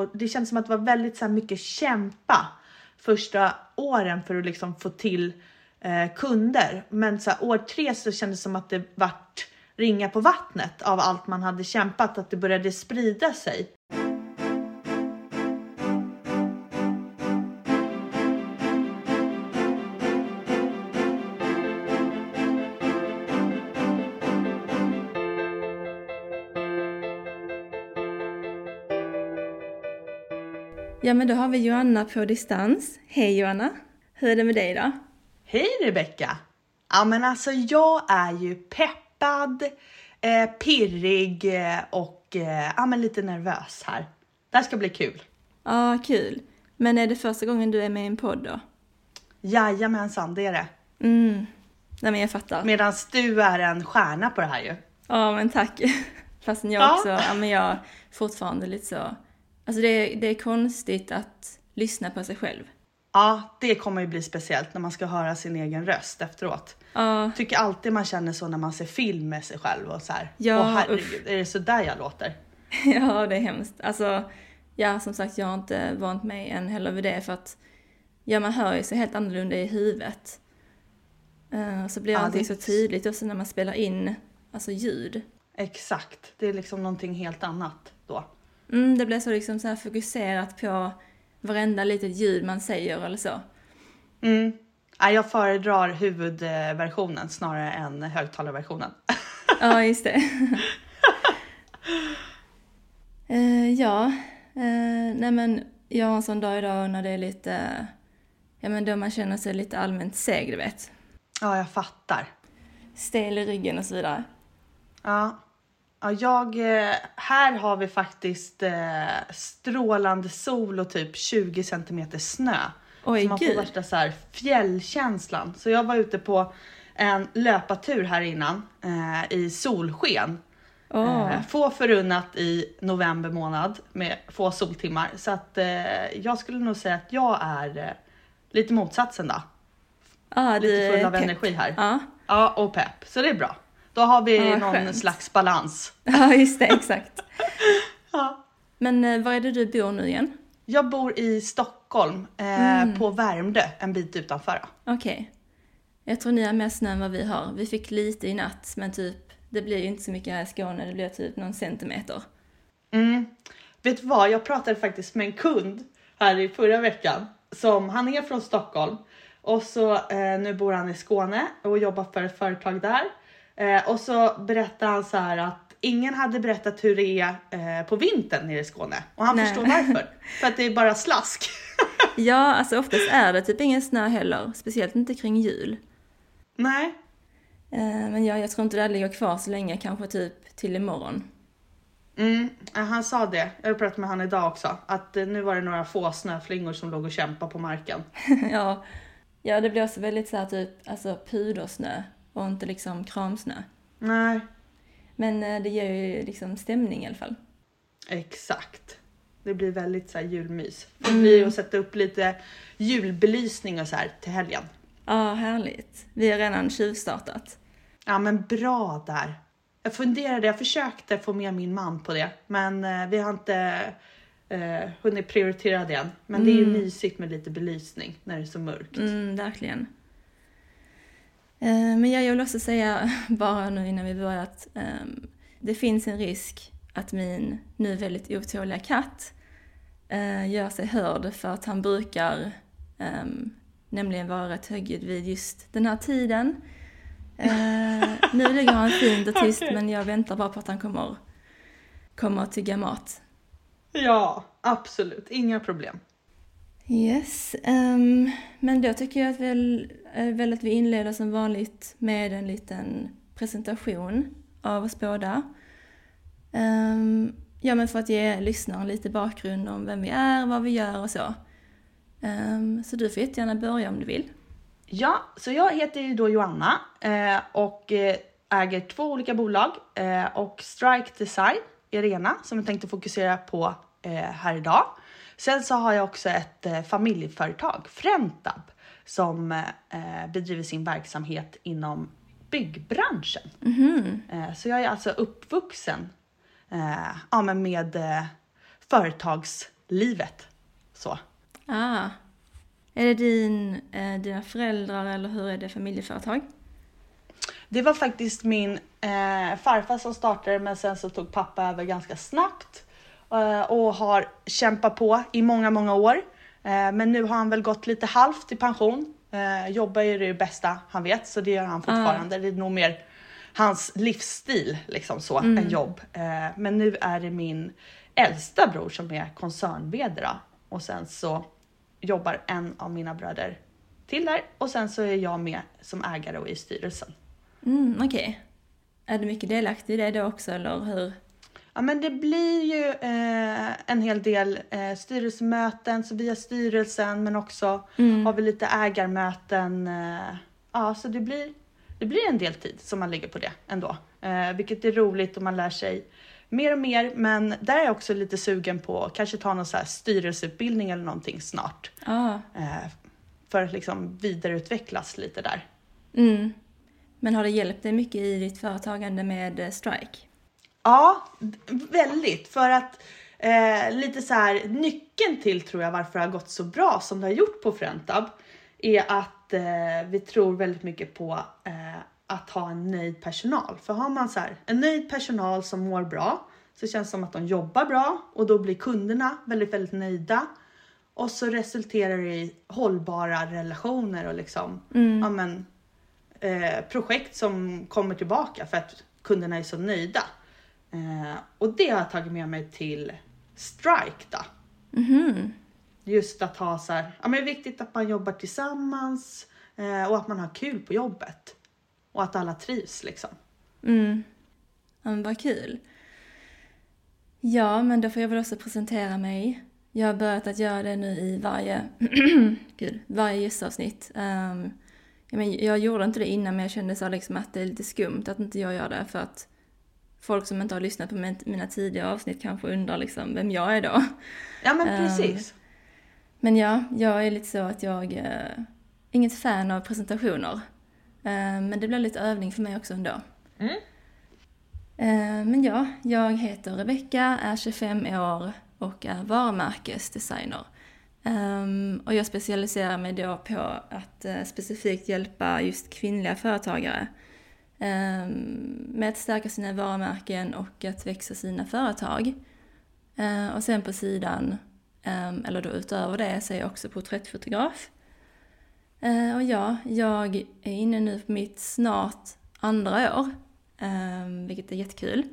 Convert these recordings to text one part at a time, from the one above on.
och det kändes som att det var väldigt så här, mycket kämpa första åren för att liksom få till eh, kunder. Men så här, år tre så kändes det som att det vart ringa på vattnet av allt man hade kämpat, att det började sprida sig. Ja, men då har vi Joanna på distans. Hej Joanna! Hur är det med dig då? Hej Rebecka! Ja men alltså jag är ju peppad, eh, pirrig eh, och eh, ja, men lite nervös här. Det här ska bli kul. Ja, kul. Men är det första gången du är med i en podd då? Jajamensan, det är det. Mm. Nej men jag fattar. Medan du är en stjärna på det här ju. Ja men tack. Fastän jag Ja. också, ja men jag är fortfarande lite så. Alltså det, är- det är konstigt att lyssna på sig själv. Ja, det kommer ju bli speciellt när man ska höra sin egen röst efteråt. Ja, Tycker alltid man känner så när man ser film med sig själv och så här. Ja, Åh herregud, är det så där jag låter? ja det är hemskt. Alltså, ja som sagt jag har inte vant mig än heller vid det för att ja man hör ju så helt annorlunda i huvudet. Eh, så blir Ja, allting det- så tydligt också när man spelar in alltså ljud. Exakt, det är liksom någonting helt annat. Mm, det blir så liksom så här fokuserat på varenda litet ljud man säger eller så. Mm. Ja, jag föredrar huvudversionen snarare än högtalarversionen. Ja, just det. Eh, ja, uh, nej men jag har en sån dag idag när det är lite, ja men då man känner sig lite allmänt seg, du vet. Ja, jag fattar. Stel i ryggen och så vidare. Ja. Ja, jag, eh, här har vi faktiskt eh, strålande sol och typ 20 centimeter snö. Oj, så man får värsta så här fjällkänslan. Så jag var ute på en löpartur här innan eh, i solsken. Åh, Eh, få förunnat i november månad med få soltimmar. Så att eh, jag skulle nog säga att jag är eh, lite motsatsen då. ah, Lite full av pepp. energi här. Ja. Ja, och pepp. Så det är bra. Då har vi Ja, någon skönt. slags balans. ja, just det, exakt. Ja. Men eh, var är det du bor nu igen? Jag bor i Stockholm, eh, Mm. på Värmdö, en bit utanför. Okej. Jag tror ni har mer snö än vad vi har. Vi fick lite i natt, men typ, det blir ju inte så mycket här i Skåne. Det blir typ någon centimeter. Mm. Vet du vad, jag pratade faktiskt med en kund här i förra veckan. Som, han är från Stockholm och så eh, nu bor han i Skåne och jobbar för ett företag där. Eh, och så berättade han så här att ingen hade berättat hur det är eh, på vintern nere i Skåne. Och han Nej. förstår varför. för att det är bara slask. Ja, alltså oftast är det typ ingen snö heller. Speciellt inte kring jul. Nej, Eh, Men ja, jag tror inte det ligger kvar så länge, kanske typ till imorgon. Mm, han sa det. Jag pratat med han idag också. Att eh, nu var det några få snöflingor som låg och kämpade på marken. ja. ja, det blir också väldigt så här typ, alltså pudersnö och inte liksom kramsnö. Nej, Men eh, det ger ju liksom stämning i alla fall. exakt. Det blir väldigt så här julmys. Det blir att sätta upp lite julbelysning och så här till helgen. Ja, härligt. Vi har redan tjuvstartat. Ja men bra där. Jag funderade, jag försökte få med min man på det, men eh, vi har inte eh, hunnit prioritera det än. Men det är ju Mm. mysigt med lite belysning när det är så mörkt. Mm, verkligen. Eh, Men jag vill också säga, bara nu innan vi börjar, att ehm, det finns en risk att min nu väldigt otåliga katt eh, gör sig hörd för att han brukar ehm, nämligen vara rätt högljudd vid just den här tiden. Eh, nu ligger han fint och tyst men jag väntar bara på att han kommer, kommer att tygga mat. Ja, absolut. Inga problem. Yes, um, men då tycker jag att väl, eh, väl att vi inleder som vanligt med en liten presentation av oss båda. Um, ja, men för att ge lyssnaren lite bakgrund om vem vi är, vad vi gör och så. Um, så du får jättegärna börja om du vill. Ja, så jag heter ju då Joanna eh, och eh, äger två olika bolag och Strike Design är det ena som jag tänkte fokusera på här idag. Sen så har jag också ett eh, familjeföretag, Frentab, som eh, bedriver sin verksamhet inom byggbranschen. Eh, så jag är alltså uppvuxen eh, ja, men med eh, livet. Så. Ah. Är det din, eh, dina föräldrar eller hur är det familjeföretag? Det var faktiskt min eh, farfar som startade men sen så tog pappa över ganska snabbt eh, och har kämpat på i många, många år. Eh, men nu har han väl gått lite halvt i pension. Eh, jobbar ju det bästa han vet så det gör han fortfarande. Det är nog mer hans livsstil liksom så än jobb. Eh, men nu är det min äldsta bror som är koncern och sen så jobbar en av mina bröder till där och sen så är jag med som ägare och i styrelsen. Mm, Okej. Är du mycket delaktig i det då också eller hur? Ja men det blir ju eh, en hel del eh, styrelsemöten så via styrelsen men också har vi lite ägarmöten. Eh, ja så det blir, det blir en del tid som man lägger på det ändå. Eh, vilket är roligt och man lär sig mer och mer men där är jag också lite sugen på att kanske ta någon så här styrelseutbildning eller någonting snart. Ja. Eh, för att liksom vidareutvecklas lite där. Mm. Men har det hjälpt dig mycket i ditt företagande med eh, Strike? Ja, väldigt. För att eh, lite så här nyckeln till tror jag varför det har gått så bra som det har gjort på Frentab är att eh, vi tror väldigt mycket på eh, att ha en nöjd personal. För har man så här, en nöjd personal som mår bra så känns det som att de jobbar bra och då blir kunderna väldigt, väldigt nöjda. Och så resulterar det i hållbara relationer och liksom, ja, men, eh, projekt som kommer tillbaka för att kunderna är så nöjda. Eh, och det har jag tagit med mig till Strike då. Just att ha så här, ja men det är viktigt att man jobbar tillsammans eh, och att man har kul på jobbet. Och att alla trivs liksom. Mm. Ja, men vad kul. Ja, men då får jag väl också presentera mig. Jag har börjat att göra det nu i varje, Gud, varje gästavsnitt. Um, jag, men, jag gjorde inte det innan men jag kände så liksom att det är lite skumt att inte jag gör det för att folk som inte har lyssnat på min, mina tidigare avsnitt kanske undrar liksom vem jag är då. Ja men Ehm, precis. Men ja, jag är lite så att jag eh, inget fan av presentationer. Eh, men det blir lite övning för mig också ändå. Mm. Eh, men ja, jag heter Rebecka, är 25 år och är varumärkesdesigner. Ehm, och jag specialiserar mig då på att eh, specifikt hjälpa just kvinnliga företagare med att stärka sina varumärken och att växa sina företag. Eh, och sen på sidan, ehm, eller då utöver det, så är jag också porträttfotograf. Och ja, jag är inne nu på mitt snart andra år, ehm, vilket är jättekul.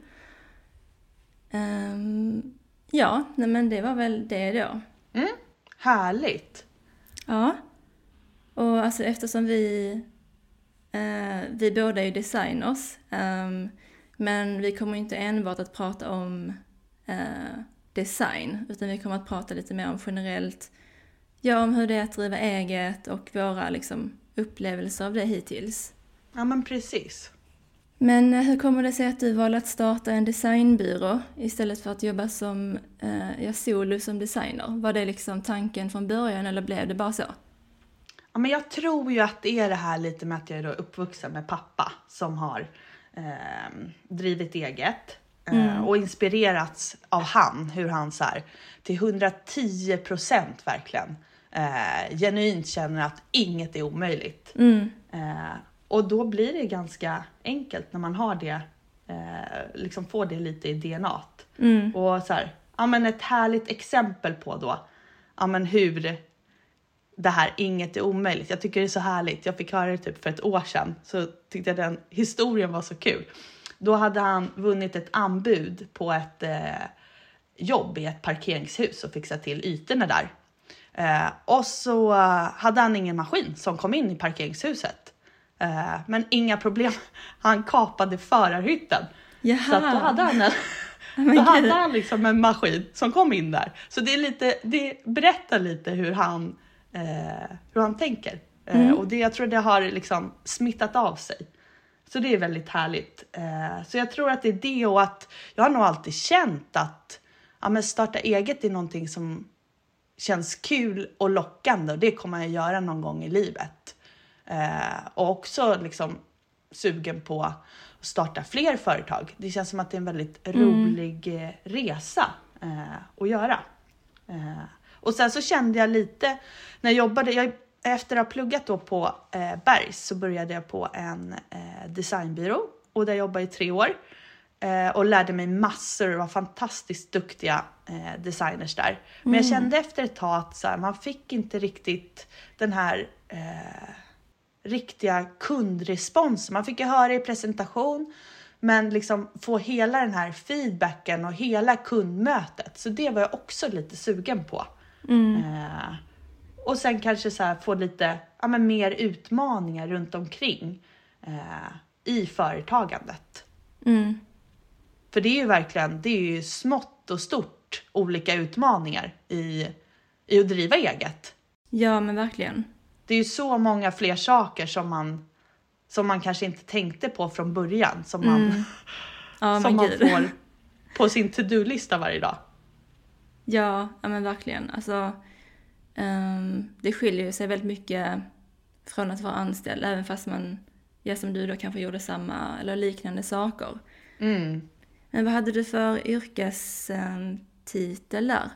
Ehm, ja, nej men det var väl det då. Mm. Härligt. Ja. Och alltså eftersom vi, vi båda är designers, ehm, men vi kommer inte enbart att prata om eh, design, utan vi kommer att prata lite mer om generellt, ja om hur det är att driva eget och våra liksom, upplevelser av det hittills. Ja men precis. Men eh, hur kommer det sig att du valde att starta en designbyrå istället för att jobba som eh, ja, solo som designer? Var det liksom tanken från början eller blev det bara så? Ja, men jag tror ju att det är det här lite med att jag är då uppvuxen med pappa som har eh, drivit eget eh, och inspirerats av han, hur han så här till 110 procent verkligen eh, genuint känner att inget är omöjligt. Eh, och då blir det ganska enkelt när man har det, eh, liksom får det lite i DNA. Och så här, ja men ett härligt exempel på då, ja men hur det här inget är omöjligt. Jag tycker det är så härligt. Jag fick höra det typ för ett år sedan så tyckte jag den historien var så kul. Då hade han vunnit ett anbud på ett eh, jobb i ett parkeringshus och fixat till ytorna där. Eh, och så hade han ingen maskin som kom in i parkeringshuset. Eh, men inga problem. Han kapade förarhytten. Jaha. Så då hade han en, då hade han liksom en maskin som kom in där. Så det, är lite, det berättar lite hur han, hur han tänker. Eh, och det, jag tror det har liksom smittat av sig. Så det är väldigt härligt. Eh, så jag tror att det är det och att jag har nog alltid känt att ja, men starta eget är någonting som känns kul och lockande och det kommer jag göra någon gång i livet. Eh, och också liksom sugen på att starta fler företag. Det känns som att det är en väldigt rolig eh, resa eh, att göra. Eh, Och sen så kände jag lite när jag jobbade, jag, efter att ha pluggat då på eh, Bergs så började jag på en eh, designbyrå och där jobbade jag i tre år eh, och lärde mig massor. Det var fantastiskt duktiga eh, designers där. Men jag kände efter ett tag att så här, man fick inte riktigt den här eh, riktiga kundresponsen. Man fick ju höra i presentation, men liksom få hela den här feedbacken och hela kundmötet. Så det var jag också lite sugen på. Eh, och sen kanske så här få lite ja, men mer utmaningar runt omkring eh, i företagandet. Mm. För det är ju verkligen, det är ju smått och stort olika utmaningar i, i att driva eget. Ja, men verkligen. Det är ju så många fler saker som man, som man kanske inte tänkte på från början som man, Mm. Ja, som man får på sin to-do-lista varje dag. Ja, ja men verkligen. Alltså, ehm, det skiljer sig väldigt mycket från att vara anställd, även fast man, ja som du då kanske gjorde samma eller liknande saker. Mm. Men vad hade du för yrkestitel där?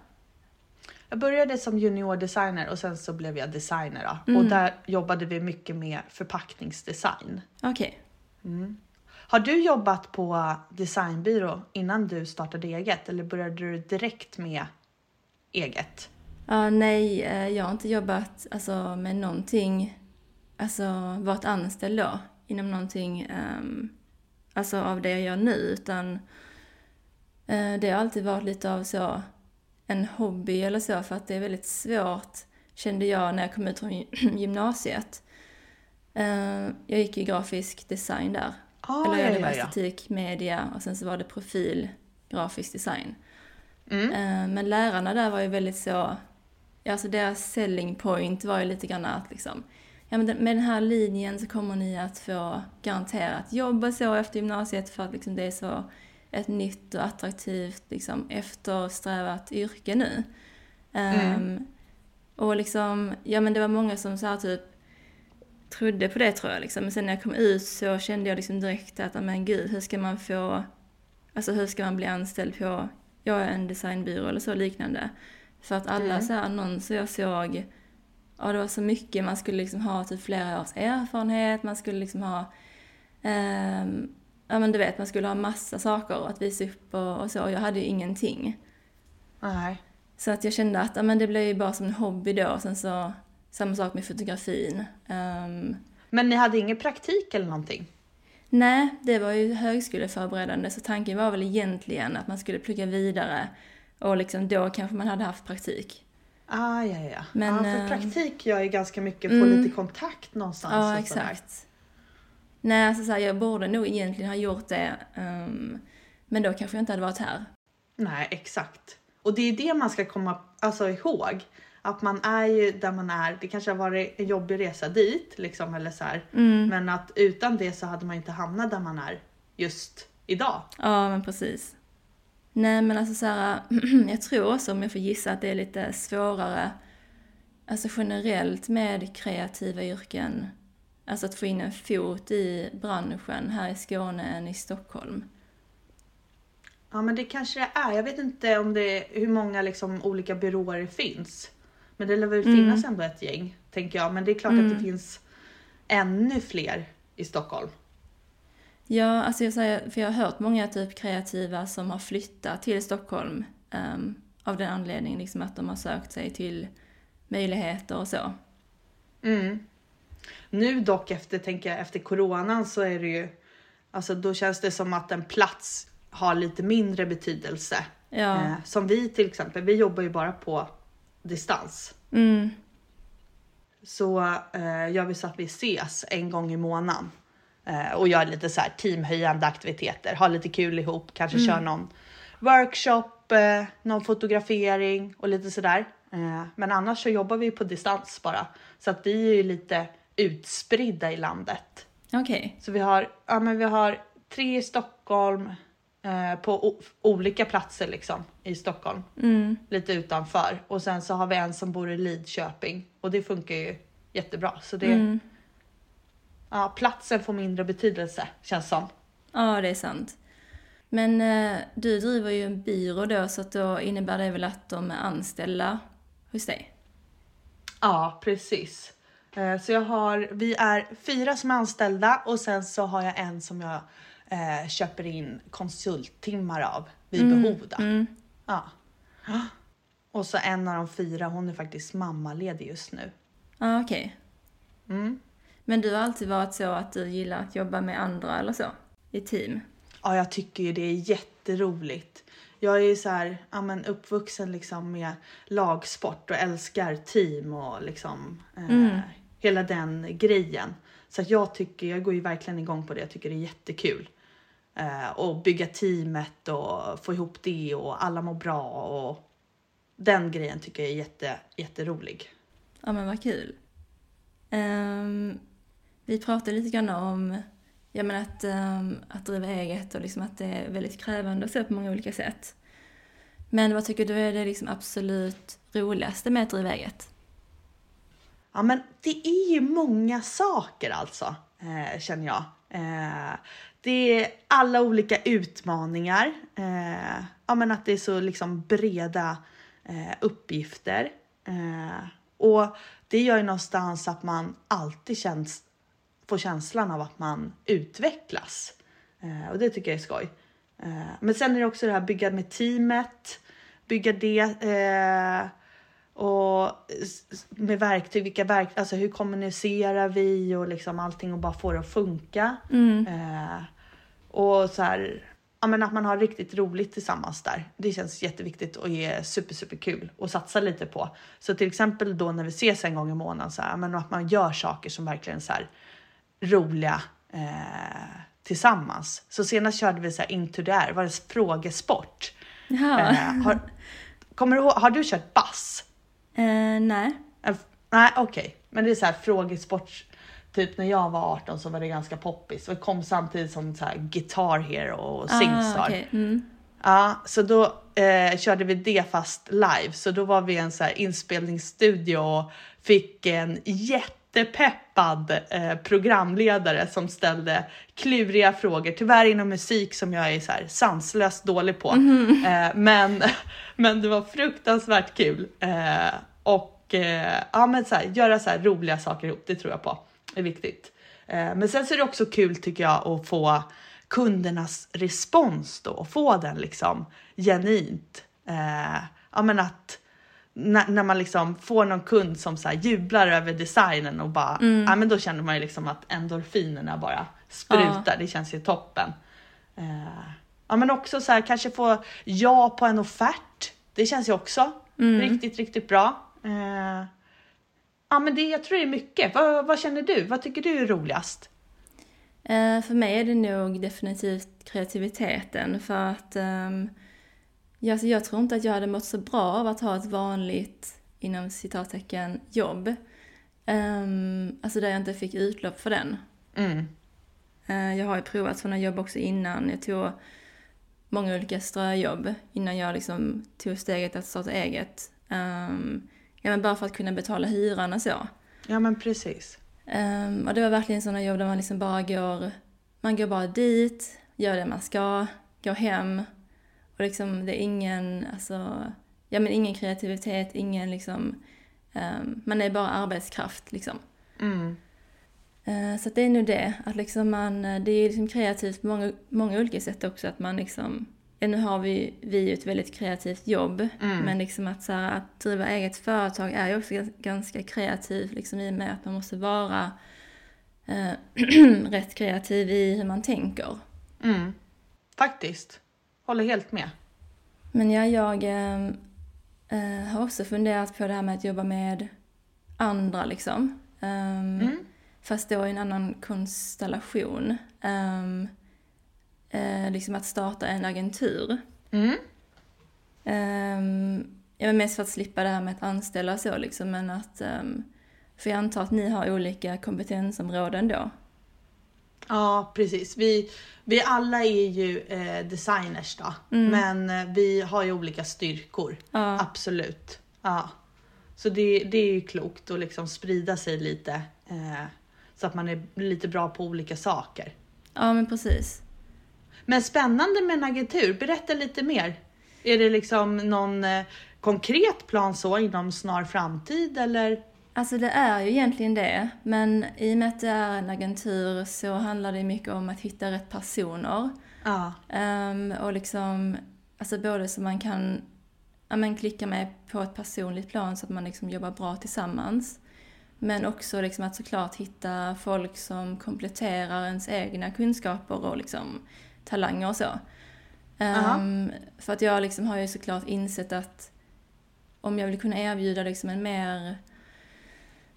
Jag började som junior designer och sen så blev jag designer då. Mm. och där jobbade vi mycket med förpackningsdesign. Okej. Har du jobbat på designbyrå innan du startade eget eller började du direkt med eget? Ja, nej, eh, jag har inte jobbat alltså, med någonting, alltså varit anställd då, inom någonting ehm, alltså av det jag gör nu, utan eh, det har alltid varit lite av så en hobby eller så, för att det är väldigt svårt, kände jag när jag kom ut från gy- gymnasiet. Eh, jag gick i grafisk design där, Ah, eller ja, det var ja, ja. estetik, media och sen så var det profil, grafisk design. Mm. Eh, Men lärarna där var ju väldigt så, alltså deras selling point var ju lite grann att liksom, ja men med den här linjen så kommer ni att få garanterat jobb och så efter gymnasiet för att liksom det är så ett nytt och attraktivt liksom eftersträvat yrke nu. Ehm, och liksom, ja men det var många som så här typ trodde på det tror jag liksom. Men sen när jag kom ut så kände jag liksom direkt att, "Ja, men gud, hur ska man få, alltså hur ska man bli anställd på, jag är en designbyrå eller så liknande. För att alla Mm. så här annonser jag såg, ja det var så mycket, man skulle liksom ha typ flera års erfarenhet, man skulle liksom ha, ehm, ja men du vet, man skulle ha massa saker att visa upp och, och så, och jag hade ju ingenting. Nej. Så att jag kände att ja, men det blev ju bara som en hobby då. Och sen så samma sak med fotografin. Ehm, Men ni hade ingen praktik eller någonting? Nej, det var ju högskoleförberedande så tanken var väl egentligen att man skulle plugga vidare och liksom då kanske man hade haft praktik. Ah, ja, ja. Men, ja, för eh, praktik gör ju ganska mycket, få mm. lite kontakt någonstans. Ja, exakt. Nej, alltså så här, jag borde nog egentligen ha gjort det. ehm, men då kanske jag inte hade varit här. Nej, exakt. Och det är det man ska komma alltså, ihåg. Att man är ju där man är. Det kanske har varit en jobbig resa dit, liksom, eller så här. Mm. Men att utan det så hade man inte hamnat där man är just idag. Ja, men precis. Nej, men alltså så här, jag tror också om jag får gissa att det är lite svårare, alltså generellt med kreativa yrken, alltså att få in en fot i branschen här i Skåne än i Stockholm. Ja, men det kanske det är. Jag vet inte om det hur många liksom, olika byråer det finns. Men det lär väl Mm. finnas ändå ett gäng, tänker jag. Men det är klart att Mm. det finns ännu fler i Stockholm. Ja, alltså jag säger, för jag har hört många typ kreativa som har flyttat till Stockholm ehm, av den anledningen liksom att de har sökt sig till möjligheter och så. Mm. Nu dock efter, tänker jag, efter coronan så är det ju, alltså då känns det som att en plats har lite mindre betydelse. Ja. Eh, som vi till exempel, vi jobbar ju bara på distans. Mm. Så eh, gör vi så att vi ses en gång i månaden. Eh, och gör lite så här teamhöjande aktiviteter, har lite kul ihop, kanske kör någon workshop, eh, någon fotografering och lite sådär. Eh, men annars så jobbar vi på distans bara. Så att vi är ju lite utspridda i landet. Okej. Så vi har, ja, men vi har tre i Stockholm, på o- olika platser liksom i Stockholm, Mm. lite utanför. Och sen så har vi en som bor i Lidköping och det funkar ju jättebra. Så det, Mm. ja, platsen får mindre betydelse känns som. Ja, det är sant. Men eh, du driver ju en byrå då, så att då innebär det väl att de är anställda hos dig? Ja, precis. Eh, Så jag har, vi är fyra som är anställda och sen så har jag en som jag eh, köper in konsulttimmar av vid behov. Då. Mm. Ja. Och så en av de fyra, hon är faktiskt mammaledig just nu. Ja, okej. Mm. Men du har alltid varit så att du gillar att jobba med andra eller så? I team? Ja, jag tycker ju det är jätteroligt. Jag är ju så här, ja, men uppvuxen liksom med lagsport och älskar team och liksom eh, hela den grejen. Så att jag tycker, jag går ju verkligen igång på det. Jag tycker det är jättekul. Eh, och bygga teamet och få ihop det och alla mår bra och den grejen tycker jag är jätte, jätterolig. Ja men vad kul. Ehm, vi pratade lite grann om ja, men att, ehm, att driva eget och liksom att det är väldigt krävande och så på många olika sätt. Men vad tycker du är det liksom absolut roligaste med att driva eget? Ja, men det är ju många saker alltså, eh, känner jag. Eh, det är alla olika utmaningar. Eh, ja, men att det är så liksom breda eh, uppgifter. Eh, och det gör ju någonstans att man alltid känns, får känslan av att man utvecklas. Eh, och det tycker jag är skoj. Eh, men sen är det också det här bygga med teamet, bygga det. Eh, och med verktyg, vilka verktyg, alltså hur kommunicerar vi och liksom allting och bara få det att funka. Eh, och så här, ja men att man har riktigt roligt tillsammans där. Det känns jätteviktigt och är super, super kul och satsa lite på. Så till exempel då när vi ses en gång i månaden så här, ja, men att man gör saker som verkligen så här roliga eh, tillsammans. Så senast körde vi så här into the air, var det frågesport. Jaha. Eh, har, kommer du har du kört bass? Eh, nej. Eh, Nej, okej, men det är så här frågesport. Typ när jag var 18 så var det ganska poppis. Det kom samtidigt som så här Guitar Hero och Singstar. Ah, okej. mm. Ja, så då eh, körde vi det fast live. Så då var vi i en så inspelningsstudio och fick en jättepeppad eh, programledare som ställde kluriga frågor. Tyvärr inom musik som jag är så här sanslöst dålig på. Eh, men, men det var fruktansvärt kul. Och eh, ja, men så här, göra så här roliga saker ihop, det tror jag på är viktigt. Eh, men sen så är det också kul tycker jag att få kundernas respons då och få den liksom genuint. Eh, ja, men att när, när man liksom får någon kund som så här jublar över designen och bara, ja men då känner man ju liksom att endorfinerna bara sprutar. Det känns ju toppen. Eh, ja men också så här kanske få ja på en offert. Det känns ju också riktigt, riktigt bra. Eh, ja men det, jag tror det är mycket. Vad, vad känner du? Vad tycker du är roligast? Eh, för mig är det nog definitivt kreativiteten för att ehm, jag, alltså jag tror inte att jag hade mått så bra av att ha ett vanligt, inom citattecken, jobb. Um, alltså där jag inte fick utlopp för den. Mm. Eh, jag har ju provat sådana jobb också innan. Jag tog många olika ströjobb innan jag liksom tog steget att starta eget. Um, ja, men bara för att kunna betala hyran och så. Ja men precis. Ehm, och det var verkligen sådana jobb där man liksom bara går, man går bara dit, gör det man ska, går hem. Och liksom det är ingen, alltså, ja men ingen kreativitet, ingen liksom, ehm, man är bara arbetskraft liksom. Mm. Eh, så det är nog det, att liksom man, eh, det är liksom kreativt på många, många olika sätt också, att man liksom, nu har vi, vi ju ett väldigt kreativt jobb, men liksom att, så här, att driva eget företag är ju också gans- ganska kreativt, liksom i och med att man måste vara eh, rätt kreativ i hur man tänker. Mm. Faktiskt. Håller helt med. Men ja, jag eh, eh, har också funderat på det här med att jobba med andra liksom. Ehm, Mm. Fast då i en annan konstellation. Ehm, eh, liksom att starta en agentur. Mm. Um, ja, men mest för att slippa det här med att anställa så liksom, men att... Um, för jag antar att ni har olika kompetensområden då. Ja, precis. Vi, vi alla är ju eh, designers då, men eh, vi har ju olika styrkor. Ja. Absolut. Ja. Så det, det är ju klokt att liksom sprida sig lite eh, så att man är lite bra på olika saker. Ja, men precis. Men spännande med en agentur. Berätta lite mer. Är det liksom någon eh, konkret plan så inom snar framtid eller? Alltså det är ju egentligen det, men i och med att det är en agentur så handlar det mycket om att hitta rätt personer. Ja. Um, och liksom, alltså både så man kan ja, men klicka med på ett personligt plan så att man liksom jobbar bra tillsammans. Men också liksom att såklart hitta folk som kompletterar ens egna kunskaper och liksom talanger och så. Um, för att jag liksom har ju såklart insett att om jag vill kunna erbjuda liksom en mer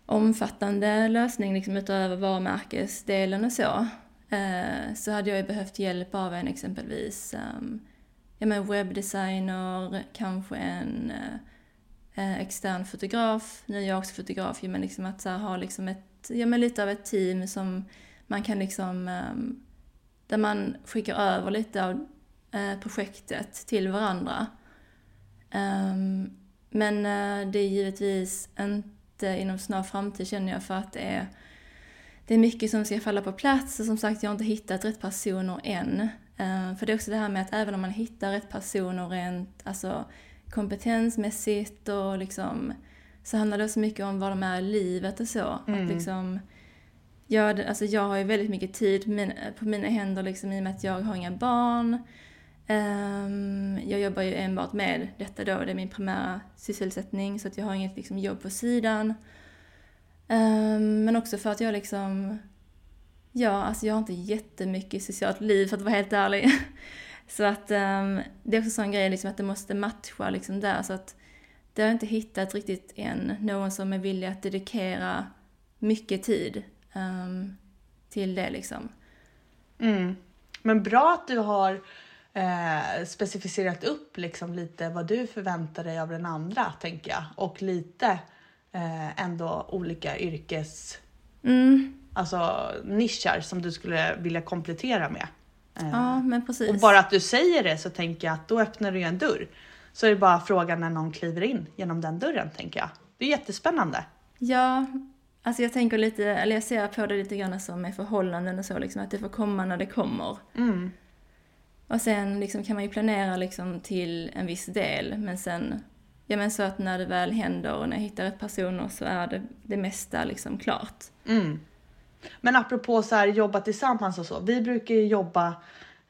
omfattande lösning liksom utöver varumärkesdelen och så, uh, så hade jag ju behövt hjälp av en exempelvis um, ja, men webbdesigner, kanske en uh, extern fotograf. Nu är jag också fotograf men liksom att här, ha liksom ett, ja, men lite av ett team som man kan liksom, um, där man skickar över lite av uh, projektet till varandra. Um, men uh, det är givetvis inte inom snar framtid känner jag för att det är, det är mycket som ska falla på plats och som sagt jag har inte hittat rätt personer än. Uh, för det är också det här med att även om man hittar rätt personer rent alltså, kompetensmässigt och liksom så handlar det också mycket om vad de är i livet och så. Mm. Att liksom, jag, alltså jag har ju väldigt mycket tid på mina händer liksom, i och med att jag har inga barn. Um, jag jobbar ju enbart med detta då, det är min primära sysselsättning så att jag har inget liksom, jobb på sidan. Um, men också för att jag liksom, ja alltså jag har inte jättemycket socialt liv för att vara helt ärlig. så att um, det är också en sån grej liksom att det måste matcha liksom där så att det har jag inte hittat riktigt än någon som är villig att dedikera mycket tid till det liksom. Mm. Men bra att du har eh, specificerat upp liksom lite vad du förväntar dig av den andra, tänker jag. Och lite eh, ändå olika yrkes... Mm. Alltså nischar som du skulle vilja komplettera med. Eh, ja, men precis. Och bara att du säger det så tänker jag att då öppnar du en dörr. Så är det bara frågan när någon kliver in genom den dörren, tänker jag. Det är jättespännande. Ja, alltså jag tänker lite, eller jag ser på det lite grann som med förhållanden och så, liksom att det får komma när det kommer. Mm. Och sen liksom kan man ju planera liksom till en viss del, men sen, ja men så att när det väl händer och när jag hittar rätt personer så är det, det mesta liksom klart. Mm. Men apropå så här jobba tillsammans och så, vi brukar ju jobba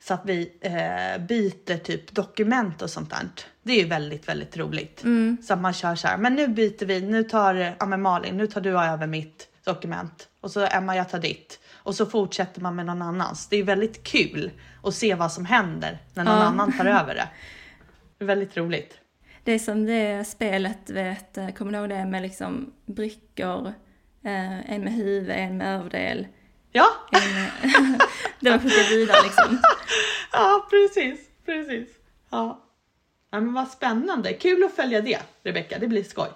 så att vi eh, byter typ dokument och sånt där. Det är ju väldigt, väldigt roligt. Mm. Så att man kör så här, men nu byter vi, nu tar ja, men Malin, nu tar du över mitt dokument och så Emma, jag tar ditt och så fortsätter man med någon annans. Det är väldigt kul att se vad som händer när någon ja. annan tar över det. Det är väldigt roligt. Det är som det spelet, vet, kommer du ihåg det med liksom brickor, eh, en med huvud, en med överdel. Ja! Det var skicka vidare liksom. Ja, precis, precis. Ja. ja. men vad spännande, kul att följa det Rebecka, det blir skoj.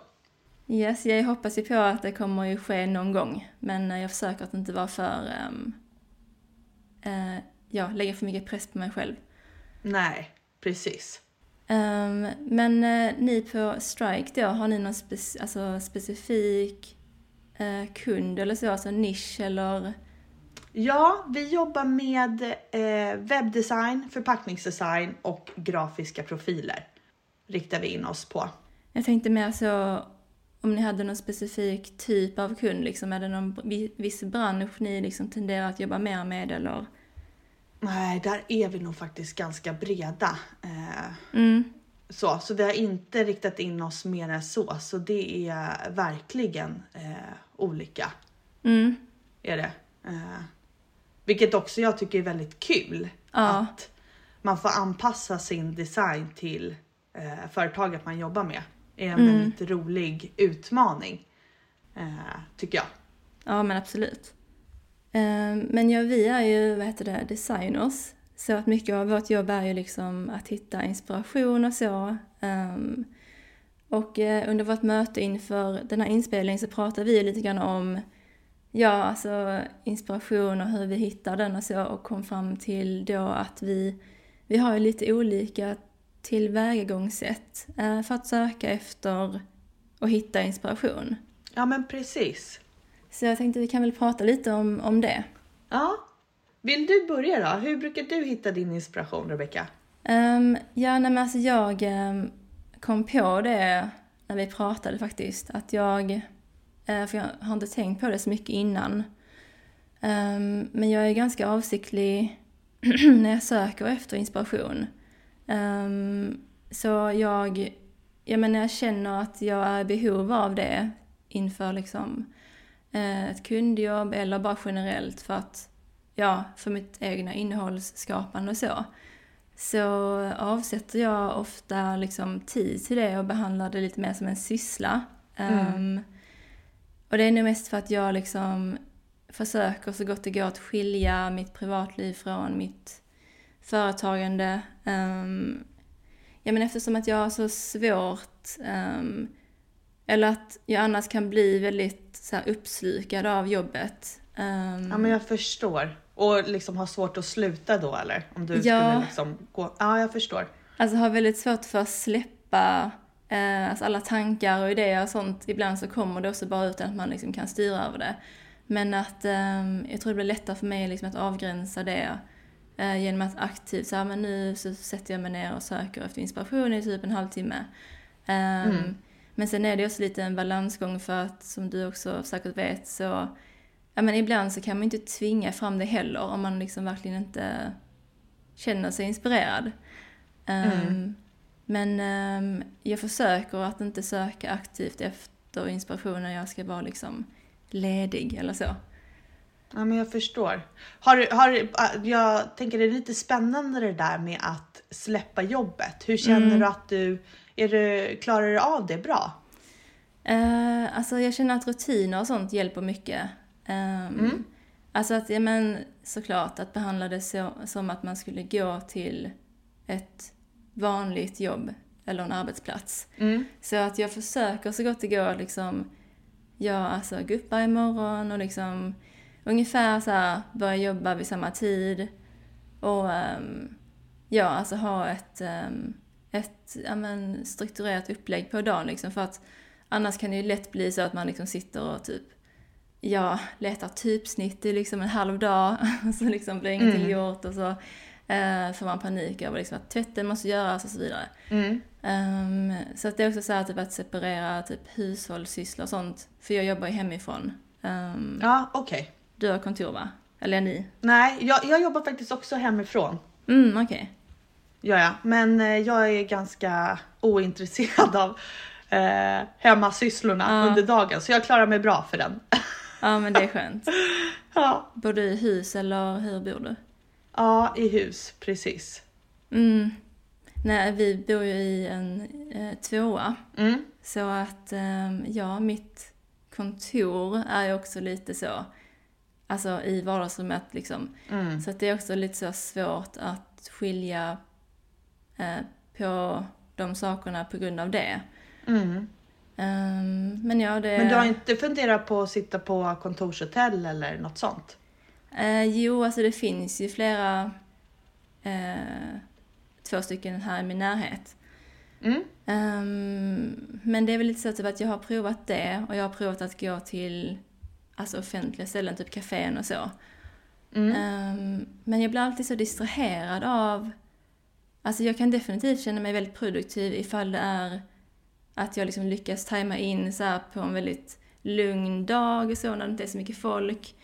Yes, jag hoppas ju på att det kommer ju ske någon gång. Men jag försöker att inte vara för, um, uh, ja, lägga för mycket press på mig själv. Nej, precis. Um, men uh, ni på Strike då, har ni någon spec alltså, specifik uh, kund eller så, alltså nisch eller? Ja, vi jobbar med eh, webbdesign, förpackningsdesign och grafiska profiler. Riktar vi in oss på. Jag tänkte mer så om ni hade någon specifik typ av kund, liksom, är det någon viss bransch ni liksom tenderar att jobba mer med eller? Nej, där är vi nog faktiskt ganska breda. Eh, mm. så, så vi har inte riktat in oss mer än så, så det är verkligen eh, olika. Mm. Är det. Eh, vilket också jag tycker är väldigt kul. Ja. Att man får anpassa sin design till eh, företaget man jobbar med är en mm. väldigt rolig utmaning. Eh, tycker jag. Ja men absolut. Eh, men ja, vi är ju vad heter det, designers. Så att mycket av vårt jobb är ju liksom att hitta inspiration och så. Um, och eh, under vårt möte inför den här inspelningen så pratade vi lite grann om ja, alltså inspiration och hur vi hittar den och så och kom fram till då att vi, vi har ju lite olika tillvägagångssätt eh, för att söka efter och hitta inspiration. Ja men precis. Så jag tänkte vi kan väl prata lite om, om det. Ja. Vill du börja då? Hur brukar du hitta din inspiration Rebecka? Um, ja, nej men alltså jag um, kom på det när vi pratade faktiskt, att jag, Eh, för jag har inte tänkt på det så mycket innan, ehm, men jag är ganska avsiktlig när jag söker efter inspiration. Ehm, så jag, jag menar, jag känner att jag är i behov av det inför liksom eh, ett kundjobb eller bara generellt för att, ja, för mitt egna innehållsskapande och så. Så avsätter jag ofta liksom tid till det och behandlar det lite mer som en syssla. Ehm, mm. Um, och det är nog mest för att jag liksom försöker så gott det går att skilja mitt privatliv från mitt företagande. Um, ja, men eftersom att jag har så svårt, um, eller att jag annars kan bli väldigt så här, uppslukad av jobbet. Um, ja men jag förstår. Och liksom ha svårt att sluta då eller? Om du ja. skulle liksom gå... Ja, jag förstår. Alltså har väldigt svårt för att släppa alltså alla tankar och idéer och sånt. Ibland så kommer det också bara utan att man liksom kan styra över det. Men att eh, jag tror det blir lättare för mig liksom att avgränsa det eh, genom att aktivt säga men nu så sätter jag mig ner och söker efter inspiration i typ en halvtimme. Um, mm. Men sen är det också lite en balansgång för att som du också säkert vet så ja men ibland så kan man inte tvinga fram det heller om man liksom verkligen inte känner sig inspirerad. Mm. Um, men um, jag försöker att inte söka aktivt efter inspiration när jag ska vara liksom ledig eller så. Ja, men jag förstår. Har, har, äh, jag tänker det är lite spännande det där med att släppa jobbet. Hur känner mm. du att du, är du, klarar du av det bra? Uh, alltså jag känner att rutiner och sånt hjälper mycket. Um, mm. Alltså att, ja men såklart, att behandla det så, som att man skulle gå till ett vanligt jobb eller en arbetsplats. Mm. Så att jag försöker så gott det går liksom, ja alltså gå upp varje morgon och liksom ungefär så här börja jobba vid samma tid. Och um, ja, alltså ha ett, um, ett ja, men, strukturerat upplägg på dagen liksom för att annars kan det ju lätt bli så att man liksom sitter och typ jag letar typsnitt i liksom en halv dag och så liksom blir ingenting mm. gjort och så eh, får man panik över liksom att tvätten måste göras och så vidare. Mm. Um, så att det är också så här typ att separera typ hushållssysslor och sånt, för jag jobbar ju hemifrån. Um, ja, okej. Okay. Du har kontor va? Eller ni? Nej, jag, jag jobbar faktiskt också hemifrån. Mm, okej. Okay. Ja, ja, men eh, jag är ganska ointresserad av eh, hemmasysslorna ja. under dagen så jag klarar mig bra för den. Ja men det är skönt. ja. Bor du i hus eller hur bor du? Ja, i hus, precis. Mm. Nej, vi bor ju i en eh, tvåa. Mm. Så att, eh, ja, mitt kontor är ju också lite så, alltså i vardagsrummet liksom. Mm. Så att det är också lite så svårt att skilja eh, på de sakerna på grund av det. Mm. Um, men ja, det... Men du har inte funderat på att sitta på kontorshotell eller något sånt? Uh, jo, alltså det finns ju flera, uh, två stycken här i min närhet. Mm. Um, men det är väl lite så typ att jag har provat det och jag har provat att gå till alltså offentliga ställen, typ kafén och så. Mm. Um, men jag blir alltid så distraherad av, alltså jag kan definitivt känna mig väldigt produktiv ifall det är att jag liksom lyckas tajma in så på en väldigt lugn dag och så när det inte är så mycket folk.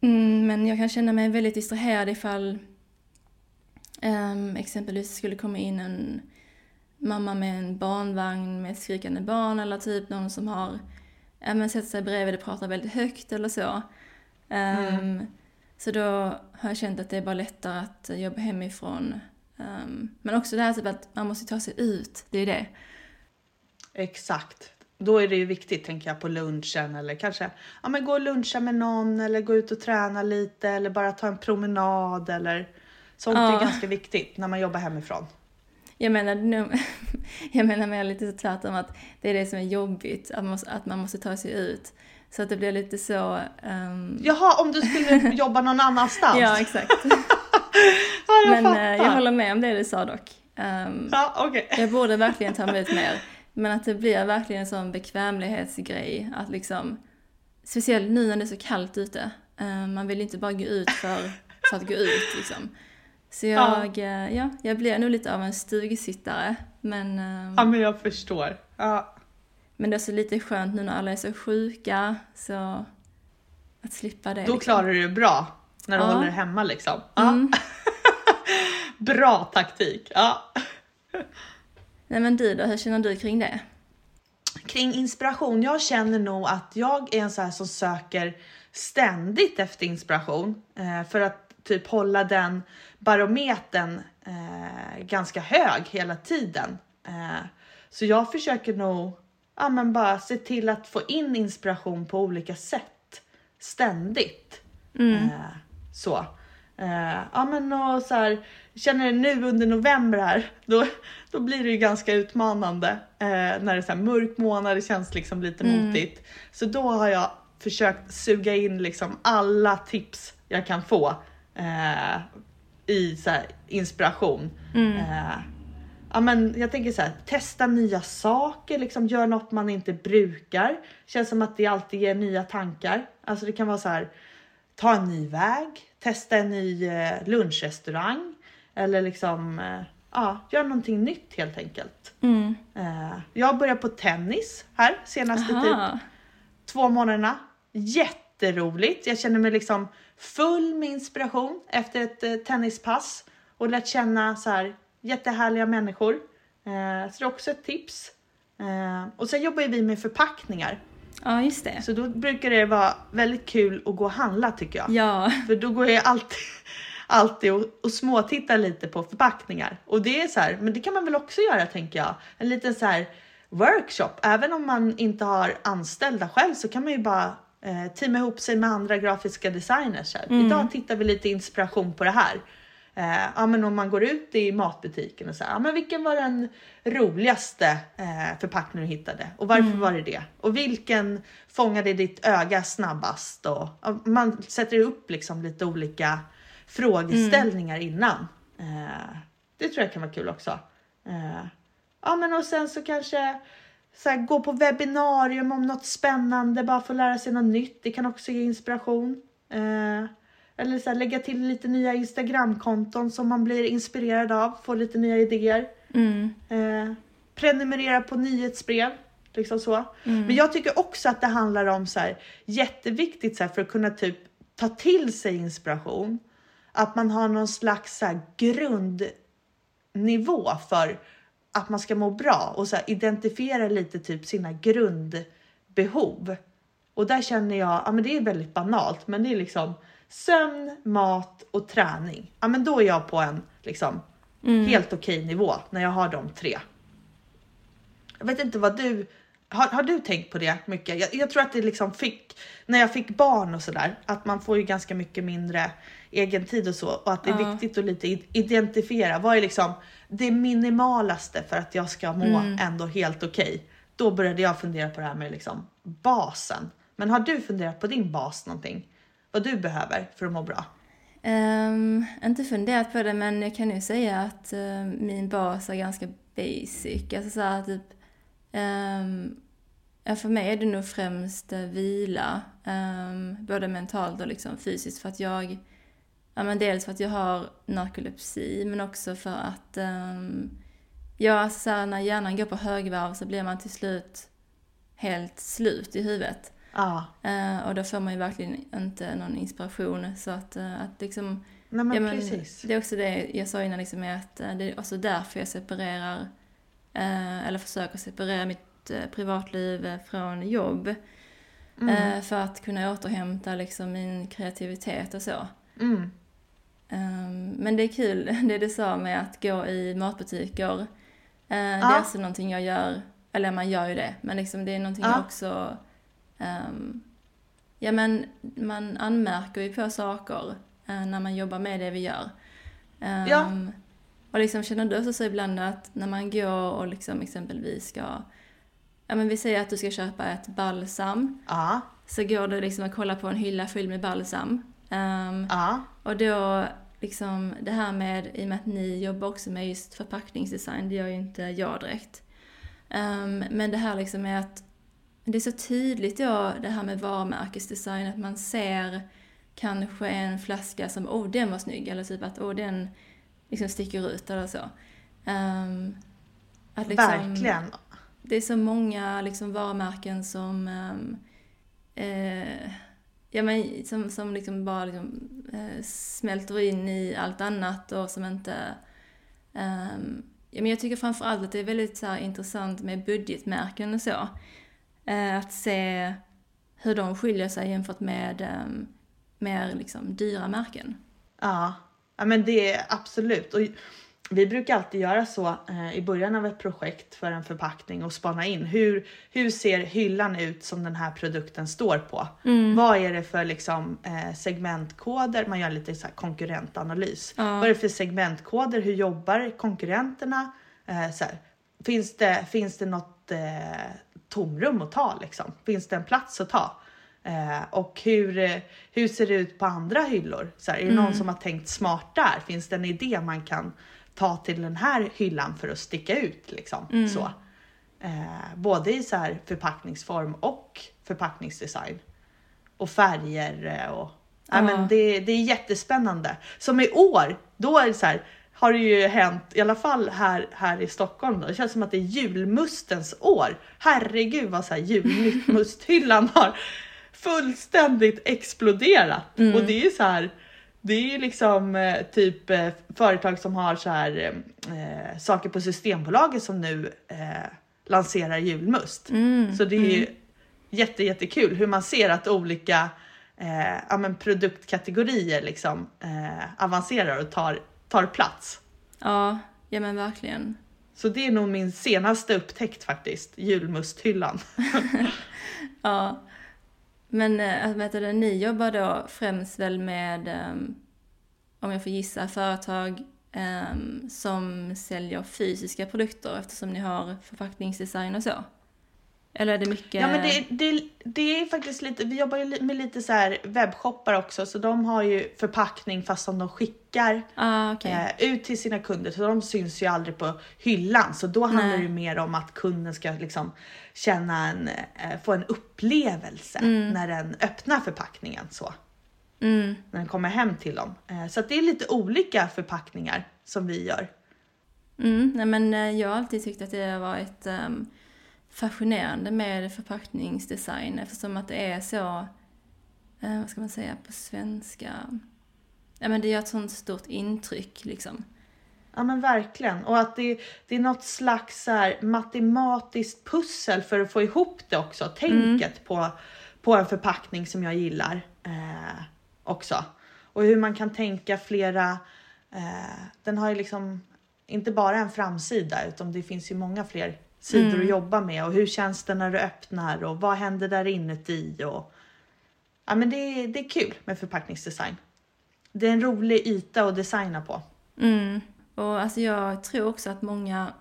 Mm, men jag kan känna mig väldigt distraherad ifall um, exempelvis skulle komma in en mamma med en barnvagn med ett skrikande barn eller typ någon som har men sätter sig bredvid och pratar väldigt högt eller så. Um, mm. Så då har jag känt att det är bara lättare att jobba hemifrån. Um, men också det här typ att man måste ta sig ut, det är det. Exakt. Då är det ju viktigt tänker jag på lunchen eller kanske ja, men gå och luncha med någon eller gå ut och träna lite eller bara ta en promenad eller sånt ja. är ganska viktigt när man jobbar hemifrån. Jag menar, jag menar mer lite så tvärtom att det är det som är jobbigt, att man måste, att man måste ta sig ut. Så att det blir lite så... Um... Jaha, om du skulle jobba någon annanstans? ja, exakt. ja, jag Men uh, jag håller med om det du sa dock. Um, ja, okay. jag borde verkligen ta mig ut mer. Men att det blir verkligen en sån bekvämlighetsgrej att liksom, speciellt nu när det är så kallt ute, uh, man vill inte bara gå ut för, för att gå ut liksom. Så jag, ja. ja, jag blir nog lite av en stugsittare. Men, ehm, ja, men jag förstår. Ja. Men det är så lite skönt nu när alla är så sjuka, så att slippa det. Då liksom. klarar du det bra, när du Ja. håller hemma liksom. Ja. Mm. Bra taktik. Ja. Nej men du då, hur känner du kring det? Kring inspiration, jag känner nog att jag är en sån här som söker ständigt efter inspiration eh, för att typ hålla den barometern eh, ganska hög hela tiden. Eh, så jag försöker nog ja, men bara se till att få in inspiration på olika sätt ständigt. Eh, så. Ja men och så här, känner nu under november här, då, då blir det ju ganska utmanande eh, när det är så mörk månad, det känns liksom lite motigt. Så då har jag försökt suga in liksom alla tips jag kan få eh, i så inspiration. Eh, ja, men jag tänker så här, testa nya saker, liksom gör något man inte brukar. Känns som att det alltid ger nya tankar. Alltså det kan vara så här, ta en ny väg, testa en ny eh, lunchrestaurang eller liksom eh, ja, gör någonting nytt helt enkelt. Mm. Eh, jag börjar på tennis här senaste typ Aha. två månaderna. Jätteroligt. Jag känner mig liksom full med inspiration efter ett eh, tennispass och lärt känna så här jättehärliga människor. Så det är också ett tips. Och sen jobbar ju vi med förpackningar Ja, just det. så då brukar det vara väldigt kul att gå och handla tycker jag. Ja, För då går jag alltid, alltid och, och småtittar lite på förpackningar. Och det är så här, men det kan man väl också göra tänker jag. En liten så här workshop. Även om man inte har anställda själv så kan man ju bara eh, teama ihop sig med andra grafiska designers. Här. Idag tittar vi lite inspiration på det här. Eh, ja, men om man går ut i matbutiken och säger, ja, men vilken var den roligaste eh, förpackningen du hittade och varför var det det? Och vilken fångade ditt öga snabbast? Och, ja, man sätter upp liksom lite olika frågeställningar innan. Eh, det tror jag kan vara kul också. Eh, ja, men och sen så kanske så här, gå på webbinarium om något spännande, bara få lära sig något nytt. Det kan också ge inspiration. Eh, eller så här, lägga till lite nya Instagramkonton som man blir inspirerad av, få lite nya idéer. mm. Eh, prenumerera på nyhetsbrev. Liksom så. Men jag tycker också att det handlar om så här, jätteviktigt så här, för att kunna typ ta till sig inspiration. Att man har någon slags så grundnivå för att man ska må bra och så identifiera lite typ sina grundbehov. Och där känner jag, ja men det är väldigt banalt, men det är liksom sömn, mat och träning. Ja men då är jag på en liksom helt okej nivå när jag har de tre. Jag vet inte vad du, har, har du tänkt på det mycket? Jag, jag tror att det liksom fick, när jag fick barn och sådär, att man får ju ganska mycket mindre egen tid och så och att det är Ja. viktigt att lite identifiera vad är liksom det minimalaste för att jag ska må ändå helt okej. Då började jag fundera på det här med liksom basen. Men har du funderat på din bas någonting? Vad du behöver för att må bra? Ehm, inte funderat på det, men jag kan ju säga att eh, min bas är ganska basic. Alltså så här, typ... ja, för mig är det nog främst eh, vila. ehm, både mentalt och liksom fysiskt. För att jag... Ja, men dels för att jag har narkolepsi, men också för att... Um, ja, alltså så här, när hjärnan går på högvarv så blir man till slut helt slut i huvudet. Ja, Eh, och då får man ju verkligen inte någon inspiration. Så att, eh, att liksom, nej men, ja, men precis. det är också det jag sa innan, liksom, är att eh, det är också därför jag separerar, eller försöker separera mitt privatliv från jobb. Mm. För att kunna återhämta liksom, min kreativitet och så. Mm. Ehm, men det är kul det du sa med att gå i matbutiker. Eh, Det är Ja. alltså någonting jag gör, eller man gör ju det, men liksom det är någonting Ja. jag också... ehm, ja men man anmärker ju på saker eh, när man jobbar med det vi gör. Ehm, Ja. Och liksom känner du också så ibland att när man går och liksom exempelvis ska... Ja men vi säger att du ska köpa ett balsam. Ja, Så går du liksom och kollar på en hylla full med balsam. Ehm, ja, och då, liksom det här med, i och med att ni jobbar också med just förpackningsdesign, det gör ju inte jag direkt. Ehm, men det här liksom är att det är så tydligt då, det här med varumärkesdesign, att man ser kanske en flaska som, oh den var snygg, eller typ att, oh den, liksom sticker ut eller så. Um, att liksom, Verkligen. Det är så många liksom varumärken som um, eh, ja, men, som, som liksom bara liksom, eh, smälter in i allt annat och som inte... Eh, ja, men jag tycker framförallt att det är väldigt så här, intressant med budgetmärken och så. Eh, att se hur de skiljer sig jämfört med eh, mer liksom, dyra märken. Ja. ja, men det är absolut. Och vi brukar alltid göra så eh, i början av ett projekt för en förpackning och spana in hur, hur ser hyllan ut som den här produkten står på? Mm. Vad är det för liksom, eh, segmentkoder? Man gör lite så konkurrentanalys. Ja. Vad är det för segmentkoder? Hur jobbar konkurrenterna? Eh, så här, finns, det, finns det något eh, tomrum att ta? Liksom? Finns det en plats att ta? Eh, och hur, hur ser det ut på andra hyllor? Så här, är det mm. någon som har tänkt smart där? Finns det en idé man kan ta till den här hyllan för att sticka ut liksom. Mm. Så. Eh, både i så här förpackningsform och förpackningsdesign. Och färger eh, och ja. men det, det är jättespännande. Som i år, då är det så här, har det ju hänt, i alla fall här, här i Stockholm. Då. Det känns som att det är julmustens år. Herregud vad så här julmusthyllan har fullständigt exploderat. Mm. Och det är ju så här, det är ju liksom eh, typ eh, företag som har så här eh, saker på Systembolaget som nu eh, lanserar julmust. Mm, så det är ju mm. jätte, jättekul hur man ser att olika eh, ja, men produktkategorier liksom eh, avancerar och tar, tar plats. Ja, ja men verkligen. Så det är nog min senaste upptäckt faktiskt, julmusthyllan. ja, men äh, vet du, ni jobbar då främst väl med, ähm, om jag får gissa, företag ähm, som säljer fysiska produkter eftersom ni har förpackningsdesign och så? Eller är det mycket? Ja men det, det, det är faktiskt lite, vi jobbar ju med lite så här webbshoppar också så de har ju förpackning fast som de skickar ah, okay. eh, ut till sina kunder så de syns ju aldrig på hyllan så då handlar Nej. det mer om att kunden ska liksom känna en, eh, få en upplevelse mm. när den öppnar förpackningen så. Mm. När den kommer hem till dem. Eh, så det är lite olika förpackningar som vi gör. Mm, nej men eh, jag har alltid tyckt att det har varit um fascinerande med förpackningsdesign eftersom att det är så, eh, vad ska man säga på svenska, ja men det gör ett sånt stort intryck liksom. Ja men verkligen. Och att det, det är något slags så här matematiskt pussel för att få ihop det också. Tänket mm. på, på en förpackning som jag gillar eh, också. Och hur man kan tänka flera, eh, den har ju liksom inte bara en framsida utan det finns ju många fler sidor mm. att jobba med och hur känns det när du öppnar och vad händer där inuti och ja, men det, är, det är kul med förpackningsdesign. Det är en rolig yta att designa på. Mm. Och alltså jag tror också att många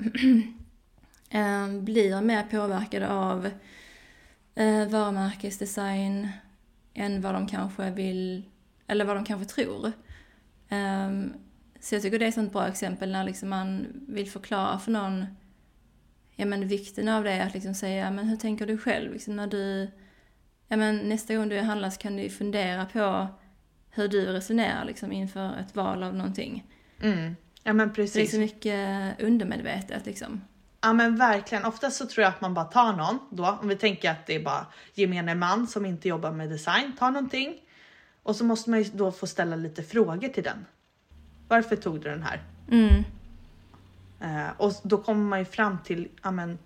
äh, blir mer påverkade av äh, varumärkesdesign än vad de kanske vill, eller vad de kanske tror. Um, så jag tycker det är ett sånt bra exempel när liksom man vill förklara för någon ja, men vikten av det är att liksom säga, men hur tänker du själv? Liksom när du, ja, men nästa gång du handlar så kan du fundera på hur du resonerar liksom, inför ett val av någonting. Mm. Ja men precis. Det är så mycket undermedvetet liksom. Ja men verkligen. Oftast så tror jag att man bara tar någon då. Om vi tänker att det är bara gemene man som inte jobbar med design. tar någonting. Och så måste man ju då få ställa lite frågor till den. Varför tog du den här? Mm. Eh, och då kommer man ju fram till amen,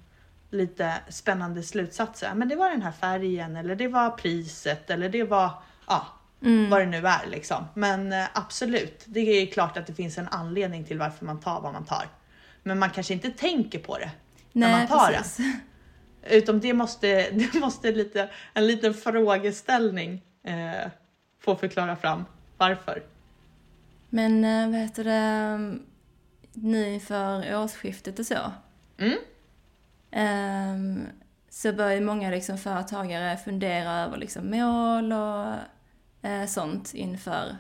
lite spännande slutsatser. Men det var den här färgen eller det var priset eller det var ja, mm. vad det nu är liksom. Men eh, absolut, det är klart att det finns en anledning till varför man tar vad man tar. Men man kanske inte tänker på det Nej, när man tar precis. det. Utom det måste, det måste lite, en liten frågeställning eh, få förklara fram varför. Men äh, vad heter det, nu inför årsskiftet och så. Mm. Um, så börjar många liksom företagare fundera över liksom mål och uh, sånt inför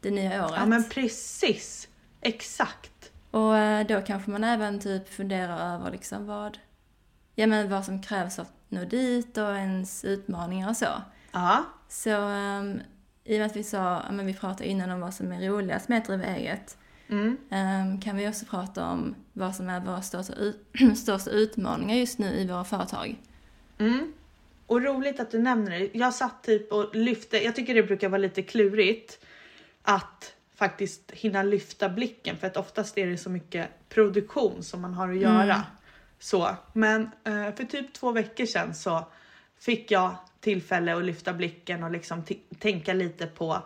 det nya året. Ja men precis, exakt. Och uh, då kanske man även typ funderar över liksom vad, ja men vad som krävs för att nå dit och ens utmaningar och så. Ja. Så um, i och med att vi sa, ja men vi pratade innan om vad som är roligast med att driva eget, Mm. ehm, kan vi också prata om vad som är våra största, största utmaningar just nu i våra företag. Mm. Och roligt att du nämner det. Jag satt typ och lyfte, jag tycker det brukar vara lite klurigt att faktiskt hinna lyfta blicken för att oftast är det så mycket produktion som man har att göra. Mm. Så, men eh, för typ två veckor sedan så fick jag tillfälle att lyfta blicken och liksom tänka lite på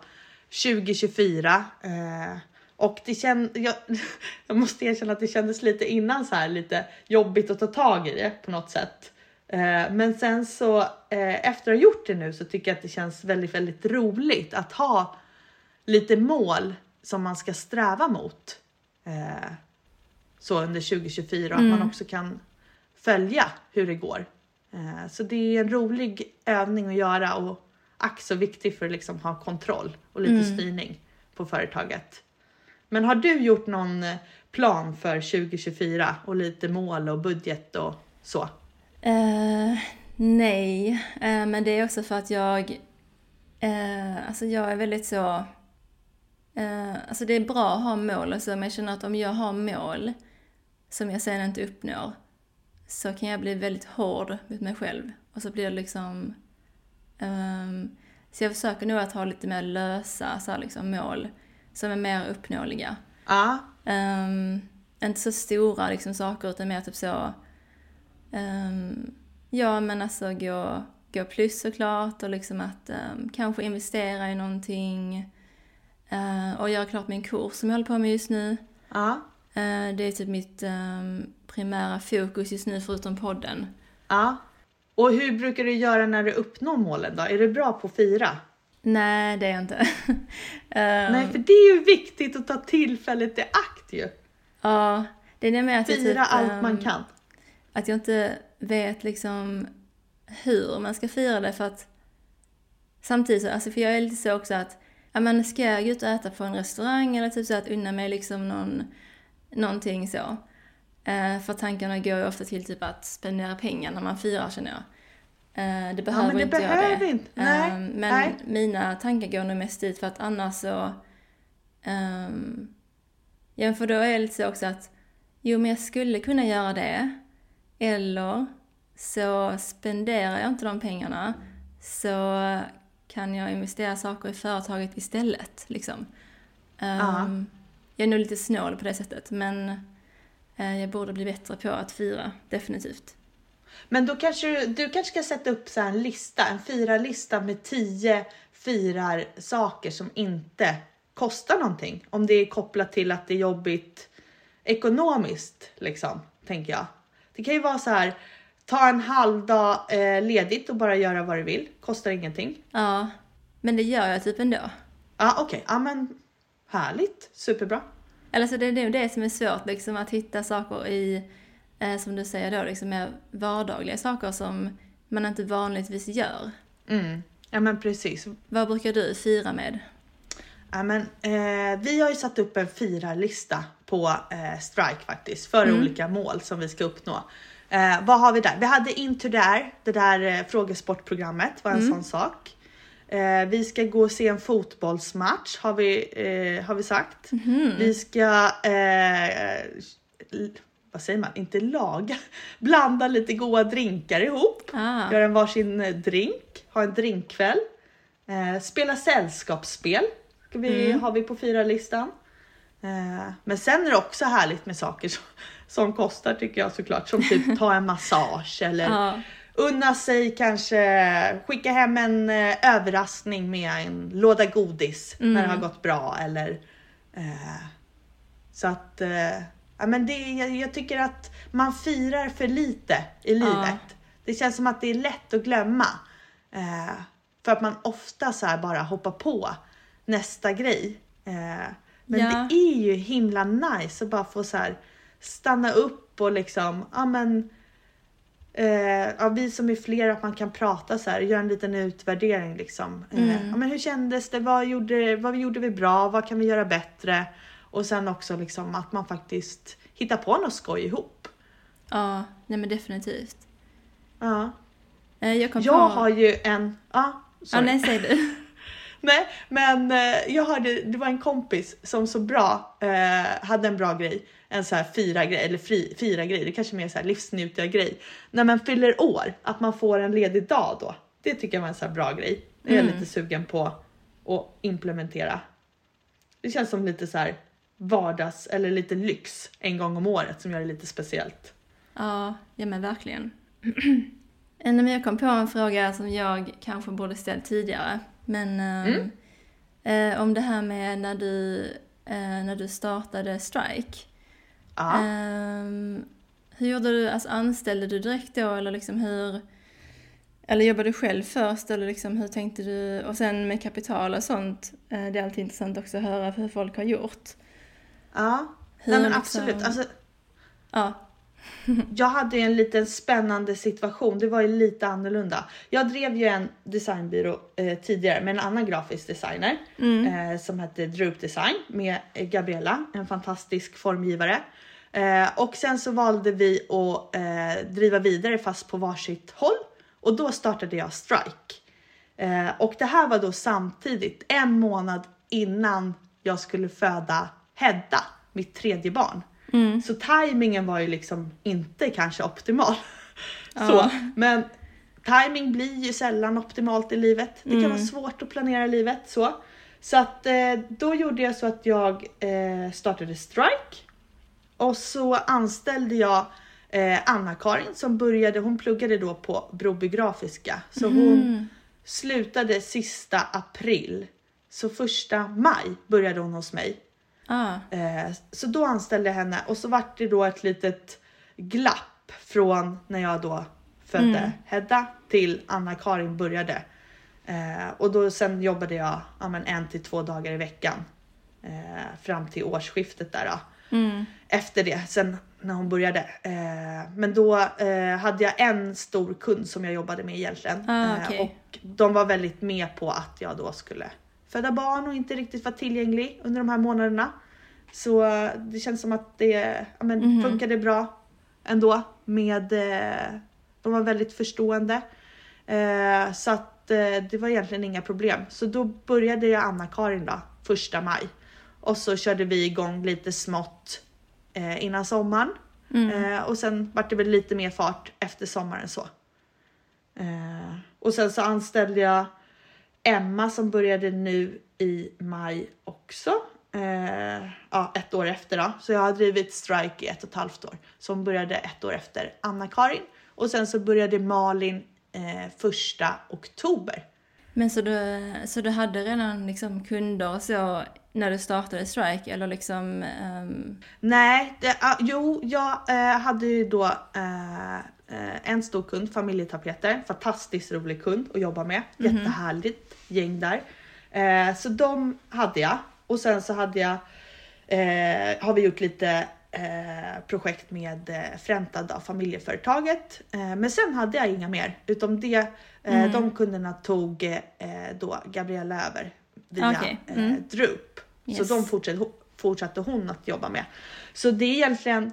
2024. Eh, och det känd, jag, jag måste erkänna att det kändes lite innan så här lite jobbigt att ta tag i det på något sätt. Eh, men sen så eh, efter att ha gjort det nu så tycker jag att det känns väldigt, väldigt roligt att ha lite mål som man ska sträva mot. Eh, så under 2024 och att Mm. man också kan följa hur det går. Eh, så det är en rolig övning att göra och ack så viktig för att liksom ha kontroll och lite Mm. styrning på företaget. Men har du gjort någon eh, plan för 2024 och lite mål och budget och så? Uh, nej, uh, men det är också för att jag, uh, alltså jag är väldigt så, alltså det är bra att ha mål och så, men jag känner att om jag har mål som jag sen inte uppnår så kan jag bli väldigt hård mot mig själv. Och så blir det liksom, ehm, så jag försöker nog att ha lite mer lösa så här, liksom, mål som är mer uppnåeliga. Ja, Ehm, inte så stora liksom, saker utan mer typ så... ehm, ja men alltså gå, gå plus såklart och liksom att ehm, kanske investera i någonting. eh, och göra klart min kurs som jag håller på med just nu. ja, Eh, det är typ mitt primära fokus just nu förutom podden. ja. Och hur brukar du göra när du uppnår målen då? Är du bra på att fira? Nej, det är jag inte. Ehm, Nej, för det är ju viktigt att ta tillfället i akt ju. Ja, det är mer att jag Fira typ, allt man ehm, kan. att jag inte vet liksom hur man ska fira det för att samtidigt så, alltså för jag är lite så också att, ja men ska jag gå ut och äta på en restaurang eller typ så att unna mig liksom någon, någonting så. Eh, för tankarna går ju ofta till typ att spendera pengar när man firar känner jag. Eh, det behöver men det inte behöver jag det. inte. Nej, Eh, men nej. mina tankar går nog mest dit för att annars så, ehm, ja för då är det lite så också att Jo, men jag skulle kunna göra det. Eller så spenderar jag inte de pengarna så kan jag investera saker i företaget istället. Liksom. Ehm, jag är nog lite snål på det sättet men eh, jag borde bli bättre på att fira, definitivt. Men då kanske du, du kanske ska sätta upp så här en lista, en firarlista med tio firar saker som inte kostar någonting. Om det är kopplat till att det är jobbigt ekonomiskt liksom, tänker jag. Det kan ju vara så här, ta en halvdag eh, ledigt och bara göra vad du vill, kostar ingenting. Ja, men det gör jag typ ändå. Ja, okej, ja men härligt, superbra. Eller så det är nog det som är svårt, liksom att hitta saker i, eh, som du säger då, liksom mer vardagliga saker som man inte vanligtvis gör. Mm. Ja, men precis. Vad brukar du fira med? Ja, men, eh, vi har ju satt upp en firarlista på eh, Strike faktiskt för Mm. olika mål som vi ska uppnå. Eh, vad har vi där? Vi hade Into There, det där eh, frågesportprogrammet var en Mm. sån sak. Eh, vi ska gå och se en fotbollsmatch har vi, eh, har vi sagt. Mhm. Vi ska, eh, vad säger man, inte laga, blanda lite goda drinkar ihop. Ah, Göra en varsin eh, drink, ha en drinkkväll. Eh, spela sällskapsspel ska vi, Mm. har vi på fyra-listan. Eh, men sen är det också härligt med saker som, som kostar tycker jag såklart. Som typ ta en massage eller ja. unna sig kanske skicka hem en eh, överraskning med en låda godis när det har Mm. gått bra. Eller, eh, så att eh, ja, men det, jag, jag tycker att man firar för lite i livet. Det känns som att det är lätt att glömma. Eh, för att man ofta så bara hoppar på nästa grej. Eh, men Ja. det är ju himla nice att bara få så stanna upp och liksom, ja men eh, ja, vi som är fler att man kan prata så här, göra en liten utvärdering liksom. Eh, Mm. ja, men hur kändes det? Vad gjorde, vad gjorde vi bra? Vad kan vi göra bättre? Och sen också liksom att man faktiskt hittar på något skoj ihop. ja, nej men definitivt. Ja. Eh, jag Jag på... har ju en, ja, Ja, sorry. nej, säg du. Nej, men eh, jag hörde, det var en kompis som så bra eh, hade en bra grej. En så här fira grej, eller fri, fira grej, det kanske mer så här livsnjutiga grej. När man fyller år, att man får en ledig dag då. Det tycker jag var en så bra grej. Det är jag Mm. lite sugen på att implementera. Det känns som lite så här vardags eller lite lyx en gång om året som gör det lite speciellt. Ja, ja men verkligen. Eh, men jag kom på en fråga som jag kanske borde ställt tidigare. Men ehm, eh, om det här med när du, eh, när du startade Strike. Ja. Ehm, hur gjorde du, alltså anställde du direkt då eller liksom hur, eller jobbade du själv först eller liksom hur tänkte du? Och sen med kapital och sånt, eh, det är alltid intressant också att höra hur folk har gjort. Ja. Hur Nej men liksom- absolut. Alltså, Ja, Jag hade ju en liten spännande situation. Det var ju lite annorlunda. Jag drev ju en designbyrå eh, tidigare med en annan grafisk designer eh, som hette Droop Design med Gabriella, en fantastisk formgivare. Eh, och sen så valde vi att eh, driva vidare fast på varsitt håll och då startade jag Strike. Eh, och det här var då samtidigt en månad innan jag skulle föda Hedda, mitt tredje barn. Så tajmingen var ju liksom inte kanske optimal. Så, Ja. men timing blir ju sällan optimalt i livet. Det kan vara svårt att planera livet så. Så att eh, då gjorde jag så att jag eh, startade Strike och så anställde jag eh, Anna-Karin som började, hon pluggade då på Broby Grafiska så hon slutade sista april. Så första maj började hon hos mig. Ah, Eh, så då anställde jag henne och så vart det då ett litet glapp från när jag då födde Hedda till Anna-Karin började. Eh, och då sen jobbade jag ja, men en till två dagar i veckan eh, fram till årsskiftet där mm, Efter det, sen när hon började. Men då hade jag en stor kund som jag jobbade med egentligen. Ah, okej. och de var väldigt med på att jag då skulle föda barn och inte riktigt vara tillgänglig under de här månaderna. Så eh, det känns som att det ja, men, Mhm. funkade bra ändå. Med, eh, de var väldigt förstående. Eh, så att eh, det var egentligen inga problem. Så då började jag Anna-Karin då, första maj. Och så körde vi igång lite smått eh, innan sommaren. mm. Eh, och sen vart det väl lite mer fart efter sommaren så. Och sen så anställde jag Emma som började nu i maj också. Eh, ja, ett år efter då. Så jag har drivit Strike i ett och ett halvt år. Som började ett år efter Anna-Karin. Och sen så började Malin eh, första oktober. Men så du, så du hade redan liksom kunder och så när du startade Strike eller liksom... ehm, Nej, det, ah, jo, jag eh, hade ju då eh, en stor kund, Familjetapeter. Fantastiskt rolig kund att jobba med. Jättehärligt gäng där. Eh, så de hade jag. Och sen så hade jag, eh, har vi gjort lite eh, projekt med eh, Fränta, då, familjeföretaget. Eh, men sen hade jag inga mer. Utom det, eh, de kunderna tog eh, då Gabriella över via eh, mm. Drup. Så Yes. de fortsatte, fortsatte hon att jobba med. Så det är egentligen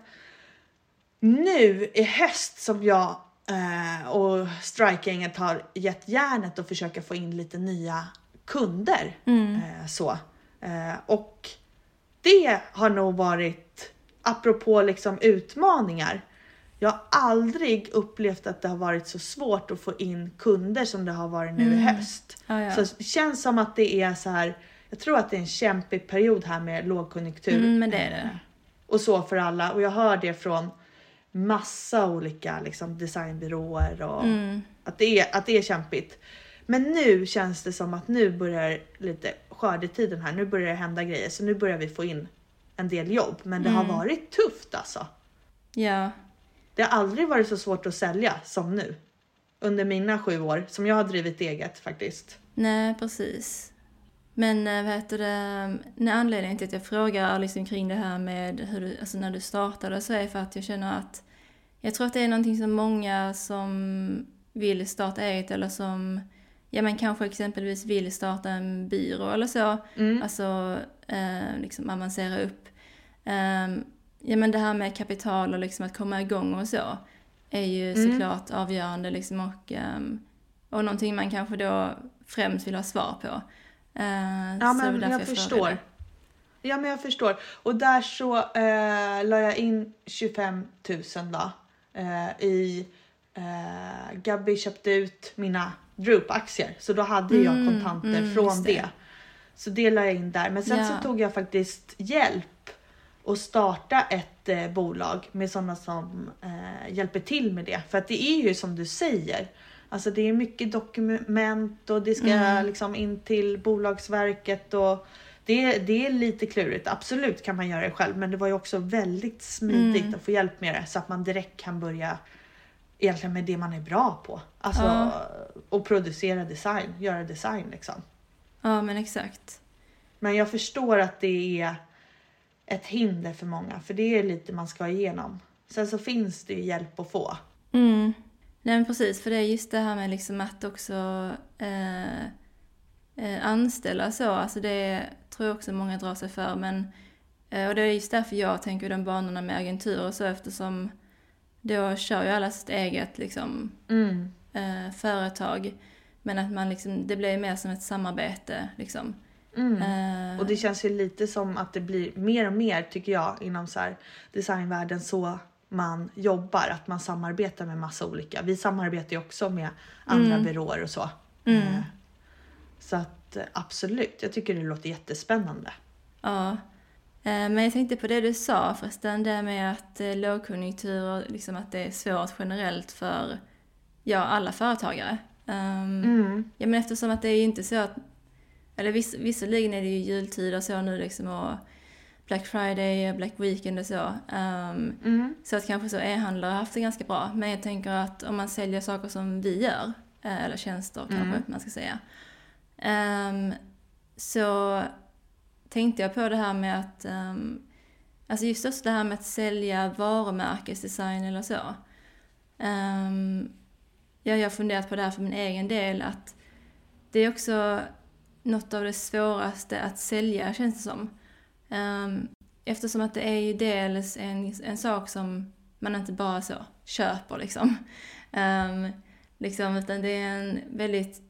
nu i höst som jag eh, och Strike-gänget har gett järnet och försöka få in lite nya kunder. Eh, så. Eh, och det har nog varit, apropå liksom utmaningar, jag har aldrig upplevt att det har varit så svårt att få in kunder som det har varit nu i höst. ja, ja. Så det känns som att det är så här. Jag tror att det är en kämpig period här med lågkonjunktur. Mm, men det är det. Och så för alla. Och jag hör det från massa olika liksom, designbyråer och Mm. att, det är, att det är kämpigt. Men nu känns det som att nu börjar lite skördetiden här. Nu börjar det hända grejer. Så nu börjar vi få in en del jobb. Men det har Mm. varit tufft alltså. Ja, Det har aldrig varit så svårt att sälja som nu. Under mina sju år som jag har drivit eget faktiskt. nej precis. Men eh, vad heter det, nej, anledningen till att jag frågar liksom kring det här med hur du, alltså när du startade så är för att jag känner att jag tror att det är någonting som många som vill starta eget eller som ja men kanske exempelvis vill starta en byrå eller så, Mm. alltså eh, liksom avancera upp. Ehm, ja men det här med kapital och liksom att komma igång och så är ju Mm. såklart avgörande liksom och, ehm, och någonting man kanske då främst vill ha svar på. Eh, Ja men därför jag förstår. Ja men jag förstår. Och där så eh, la jag in 25 000 då. Eh, I eh, Gabby köpte ut mina Droop-aktier. Så då hade jag Mm, kontanter mm, från det. det. Så det la jag in där. Men sen Ja. så tog jag faktiskt hjälp och starta ett eh, bolag med sådana som eh, hjälper till med det. För att det är ju som du säger. Alltså det är mycket dokument och det ska Mm. liksom in till Bolagsverket och det, det är lite klurigt. Absolut kan man göra det själv men det var ju också väldigt smidigt Mm. att få hjälp med det så att man direkt kan börja egentligen med det man är bra på. Alltså Ja. och producera design, göra design liksom. Ja men exakt. Men jag förstår att det är ett hinder för många för det är lite man ska igenom. Sen så finns det ju hjälp att få. Mm. Nej men precis, för det är just det här med liksom att också eh, eh, anställa så, alltså det tror jag också många drar sig för. Men, eh, och det är just därför jag tänker i de banorna med agenturer och så eftersom då kör ju alla sitt eget liksom, Mm. eh, företag. Men att man liksom, det blir mer som ett samarbete liksom. Mm. Eh, Och det känns ju lite som att det blir mer och mer tycker jag inom så här designvärlden så man jobbar, att man samarbetar med massa olika. Vi samarbetar ju också med andra Mm. byråer och så. Mm. Eh, Så att eh, absolut, jag tycker det låter jättespännande. Ja. Eh, Men jag tänkte på det du sa förresten, det med att lågkonjunktur, liksom att det är svårt generellt för ja, alla företagare. Um, Mm. Ja men eftersom att det är ju inte så att, eller viss, visserligen är det ju jultider så nu liksom och Black Friday Black Weekend och så. Um, Mm. så att kanske så e-handlare har haft det ganska bra. Men jag tänker att om man säljer saker som vi gör, eh, eller tjänster kanske Mm. man ska säga. ehm, så tänkte jag på det här med att, um, alltså just också det här med att sälja varumärkesdesign eller så. Um, ja, jag har funderat på det här för min egen del att det är också något av det svåraste att sälja känns det som. Um, eftersom att det är ju dels en, en sak som man inte bara så köper liksom. Um, liksom utan det är en väldigt,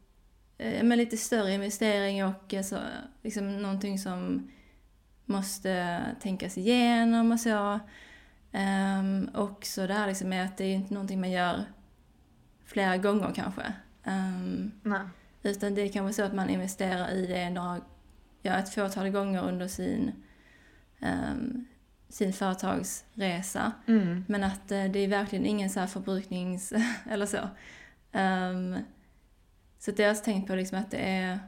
eh, men lite större investering och alltså, liksom någonting som måste tänkas igenom och så. Um, och så det här liksom med att det är inte någonting man gör flera gånger kanske. Um, Nej. utan det är kanske så att man investerar i det några, ja, ett fåtal gånger under sin, um, sin företagsresa. Mm. Men att eh, det är verkligen ingen så här förbruknings... eller så. Um, så det har jag tänkt på liksom att det är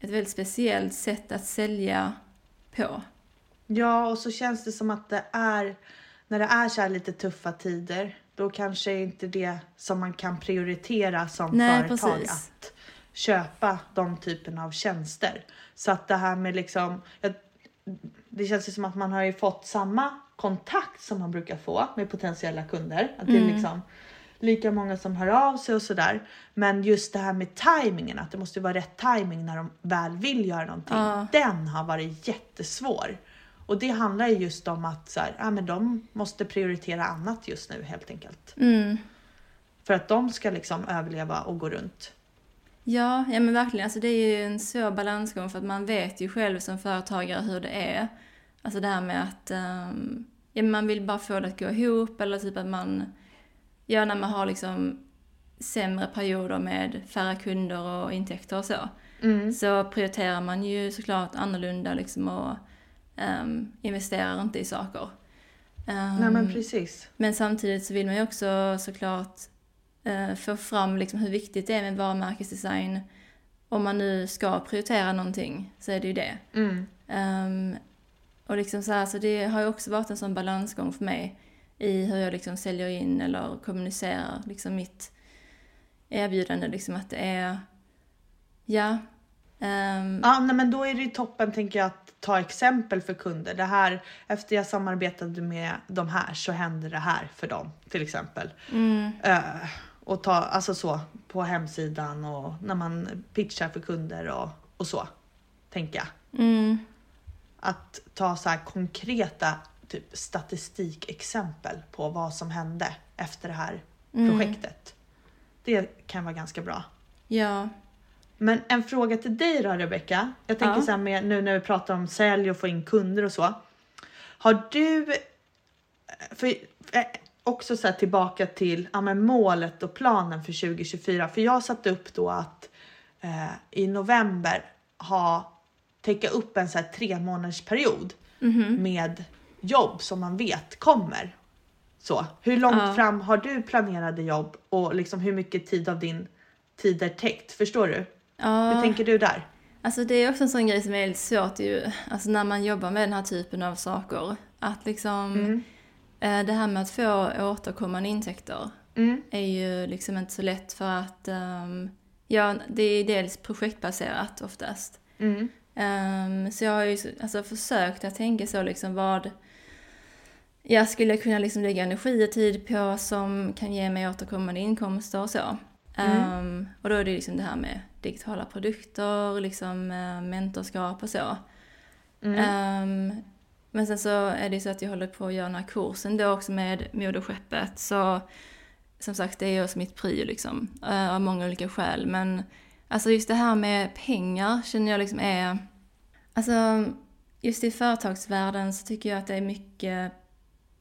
ett väldigt speciellt sätt att sälja på. Ja, och så känns det som att det är när det är så här lite tuffa tider, då kanske inte det som man kan prioritera som Nej, företag precis. att köpa de typerna av tjänster. Så att det här med liksom, jag, det känns ju som att man har ju fått samma kontakt som man brukar få med potentiella kunder. Att det är Mm. liksom lika många som hör av sig och sådär. Men just det här med tajmingen, att det måste vara rätt timing när de väl vill göra någonting. Ja. Den har varit jättesvår. Och det handlar ju just om att så här, ja, men de måste prioritera annat just nu helt enkelt. Mm. För att de ska liksom överleva och gå runt. Ja, ja men verkligen. Alltså det är ju en svår balansgång för att man vet ju själv som företagare hur det är. Alltså det här med att um, ja, man vill bara få det att gå ihop eller typ att man, ja när man har liksom sämre perioder med färre kunder och intäkter och så. Mm. Så prioriterar man ju såklart annorlunda liksom och um, investerar inte i saker. Um, Nej men precis. men samtidigt så vill man ju också såklart eh, få fram liksom hur viktigt det är med varumärkesdesign. Om man nu ska prioritera någonting så är det ju det. Mm. Ehm, och liksom så, här, så det har ju också varit en sån balansgång för mig i hur jag liksom säljer in eller kommunicerar liksom mitt erbjudande. Liksom att det är, ja. ehm, Ja, nej, men då är det ju toppen tänker jag att ta exempel för kunder. Det här, efter jag samarbetade med de här så hände det här för dem till exempel. mm, Eh, och ta, alltså så, på hemsidan och när man pitchar för kunder och, och så. Tänker jag. mm, Att ta så här konkreta typ statistikexempel på vad som hände efter det här mm. projektet. Det kan vara ganska bra. Ja. Men en fråga till dig då Rebecka. Jag tänker Ja. så här med nu när vi pratar om sälj och få in kunder och så. Har du, för, också så tillbaka till ja, men målet och planen för 2024. För jag satte upp då att eh, i november ha täcka upp en så här tre månaders period Mhm. med jobb som man vet kommer. Så hur långt Ja. fram har du planerade jobb och liksom hur mycket tid av din tid är täckt? Förstår du? Ja, Hur tänker du där? alltså det är också en sån grej som är lite svårt ju, alltså när man jobbar med den här typen av saker. Att liksom, Mm. Eh, det här med att få återkommande intäkter Mm. är ju liksom inte så lätt för att, ehm, ja, det är dels projektbaserat oftast. Mm. Ehm, så jag har ju så- alltså, försökt att tänka så liksom vad jag skulle kunna liksom lägga energi och tid på som kan ge mig återkommande inkomster och så. Ehm, och då är det liksom det här med digitala produkter, liksom eh, mentorskap och så. Mm. Ehm, men sen så är det ju så att jag håller på att göra den här kursen då också med moderskeppet. Så som sagt, det är ju också mitt prio liksom. Eh, av många olika skäl. Men alltså just det här med pengar känner jag liksom är... Alltså just i företagsvärlden så tycker jag att det är mycket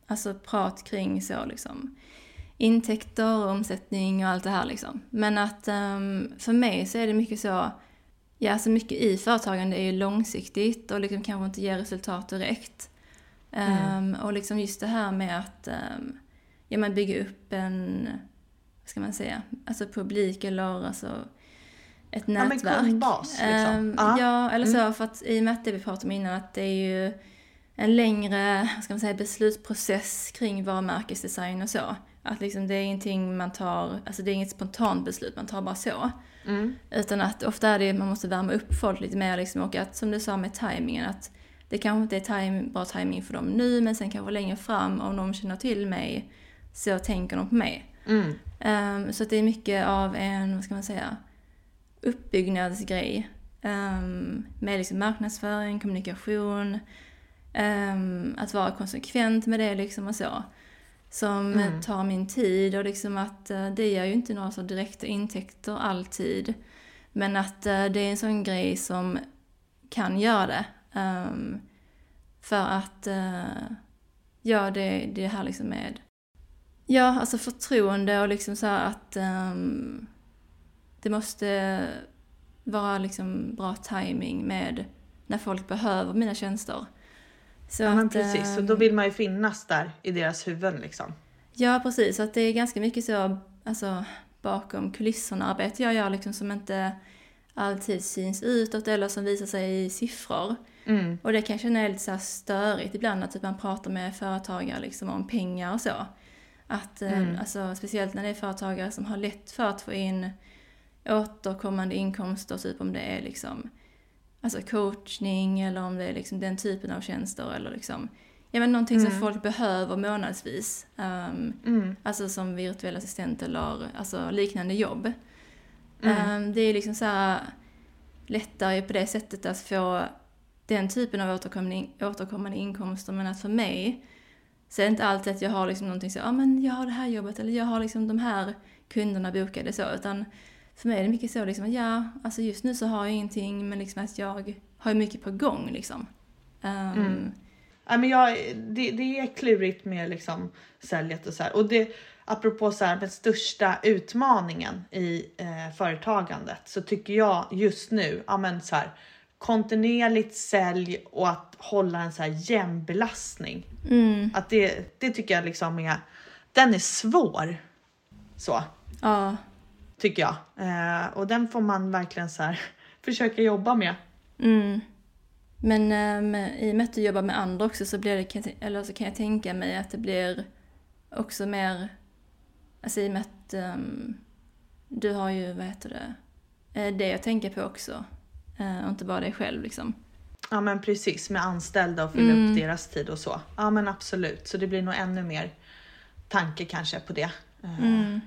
alltså prat kring så liksom intäkter, omsättning och allt det här liksom. Men att um, för mig så är det mycket så, ja alltså mycket i företagande är ju långsiktigt och liksom kanske inte ger resultat direkt. Ehm, och liksom just det här med att um, ja, man bygger upp en, vad ska man säga, alltså publik eller alltså ett men nätverk. kundbas, liksom. Ehm, Ja. ja, eller så för att i och med att det vi pratade om innan att det är ju en längre, vad ska man säga, beslutsprocess kring varumärkesdesign och så. Att liksom det är ingenting man tar, alltså det är inget spontant beslut man tar bara så. Mm. Utan att ofta är det, man måste värma upp folk lite mer liksom och att som du sa med tajmingen att det kanske inte är time, bra timing för dem nu men sen kanske längre fram om de känner till mig så tänker de på mig. Mm. Ehm, så att det är mycket av en, vad ska man säga, uppbyggnadsgrej. Um, med liksom marknadsföring, kommunikation, ehm, att vara konsekvent med det liksom och så. Som Mm. tar min tid och liksom att eh, det ger ju inte några så direkta intäkter alltid. Men att eh, det är en sån grej som kan göra det. Ehm, för att, uh, ja det, det här liksom med Ja, alltså förtroende och liksom så att ehm, det måste vara liksom bra timing med när folk behöver mina tjänster. Så Ja, men precis, och ehm, då vill man ju finnas där i deras huvuden liksom. Ja, precis. Så att det är ganska mycket så, alltså bakom kulisserna arbete jag gör liksom som inte alltid syns utåt eller som visar sig i siffror. Mm. Och det kan jag känna är lite så störigt ibland att typ man pratar med företagare liksom om pengar och så. Att, eh, Mm. alltså, speciellt när det är företagare som har lätt för att få in återkommande inkomster, typ om det är liksom alltså coachning eller om det är liksom den typen av tjänster eller liksom Ja men någonting som Mm. folk behöver månadsvis. ehm, Mm. Alltså som virtuell assistent eller alltså liknande jobb. Mm. Ehm, det är liksom så här lättare på det sättet att få den typen av återkommande, återkommande inkomster. Men att för mig så är det inte alltid att jag har liksom någonting så, ja ah, men jag har det här jobbet eller jag har liksom de här kunderna bokade så. Utan för mig är det mycket så liksom att ja, alltså just nu så har jag ingenting men liksom att jag har mycket på gång liksom. Ehm, Mm. Ja, men jag, det, det är klurigt med liksom säljet och så här. Och det, apropå så här, den största utmaningen i eh, företagandet så tycker jag just nu, ja men så här, kontinuerligt sälj och att hålla en så här jämn belastning. Mm, Att det, det tycker jag liksom är, den är svår. Så ja, tycker jag. Eh, och den får man verkligen så här försöka jobba med. Mm. Men um, i och med att du jobbar med andra också så blir det, kan jag tän- eller så kan jag tänka mig att det blir också mer, alltså i och med att ehm, du har ju, vad heter det, eh, det jag tänker på också. Eh, och inte bara dig själv liksom. Ja men precis med anställda och fylla Mm. upp deras tid och så. Ja men absolut, så det blir nog ännu mer tanke kanske på det. Eh, Mm.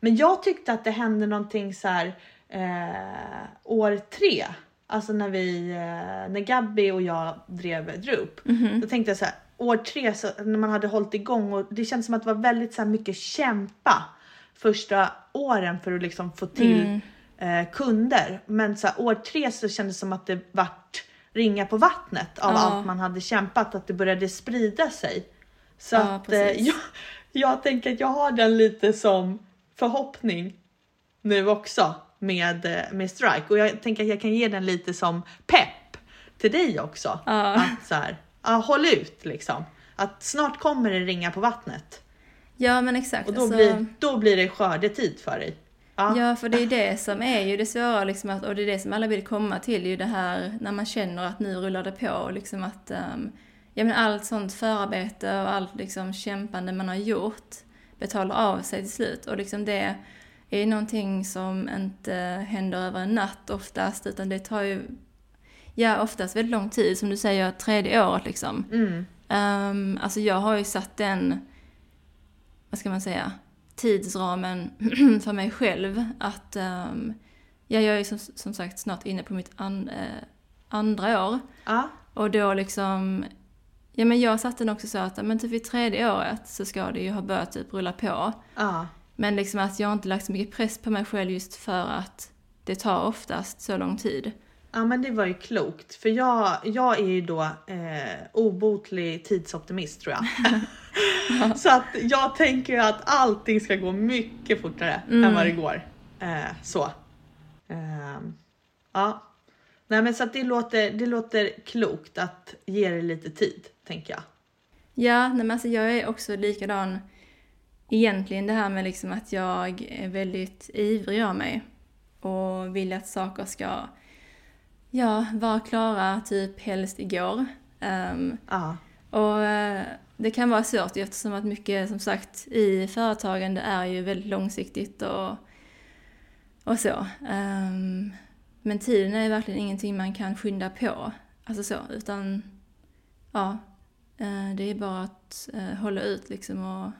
Men jag tyckte att det hände någonting så här eh, år tre, alltså när vi, eh, när Gabby och jag drev Drup. Mhm. Då tänkte jag så här, år tre så, när man hade hållit igång och det känns som att det var väldigt så här mycket kämpa första åren för att liksom få till Mm. eh, kunder. Men så här, år tre så kändes det som att det vart ringa på vattnet av Ja. allt man hade kämpat, att det började sprida sig. Så Ja, att eh, jag, jag tänker att jag har den lite som förhoppning nu också med, eh, med Strike och jag tänker att jag kan ge den lite som pepp till dig också. Ja. Att så här, ja, håll ut liksom. Att snart kommer det ringa på vattnet Ja men exakt. och då, alltså- blir, då blir det skördetid för dig. Ja. Ja, för det är det som är ju det svåra liksom att, och det är det som alla vill komma till, ju det här när man känner att nu rullar det på och liksom att um, ja, men allt sånt förarbete och allt liksom kämpande man har gjort betalar av sig till slut och liksom det är någonting som inte händer över en natt oftast utan det tar ju ja, oftast väldigt lång tid, som du säger, tredje året liksom. Mm. Um, alltså jag har ju satt den, vad ska man säga, tidsramen för mig själv att, um, ja jag är som, som sagt snart inne på mitt an, eh, andra år Ja. och då liksom, ja men jag satte den också så att, men typ vid tredje året så ska det ju ha börjat typ rulla på. Ja. Men liksom att jag har inte lagt så mycket press på mig själv just för att det tar oftast så lång tid. Ja men det var ju klokt för jag, jag är ju då eh, obotlig tidsoptimist tror jag. så att jag tänker ju att allting ska gå mycket fortare än vad det går. Eh, så. Ehm, ja. Nej men så att det låter, det låter klokt att ge det lite tid tänker jag. Ja, nej men alltså jag är också likadan egentligen det här med liksom att jag är väldigt ivrig av mig och vill att saker ska ja, vara klara typ helst igår. Ja. och eh, det kan vara svårt eftersom att mycket som sagt i företagande är ju väldigt långsiktigt och, och så. Ehm, men tiden är verkligen ingenting man kan skynda på. Alltså så, utan ja, det är bara att eh, hålla ut liksom och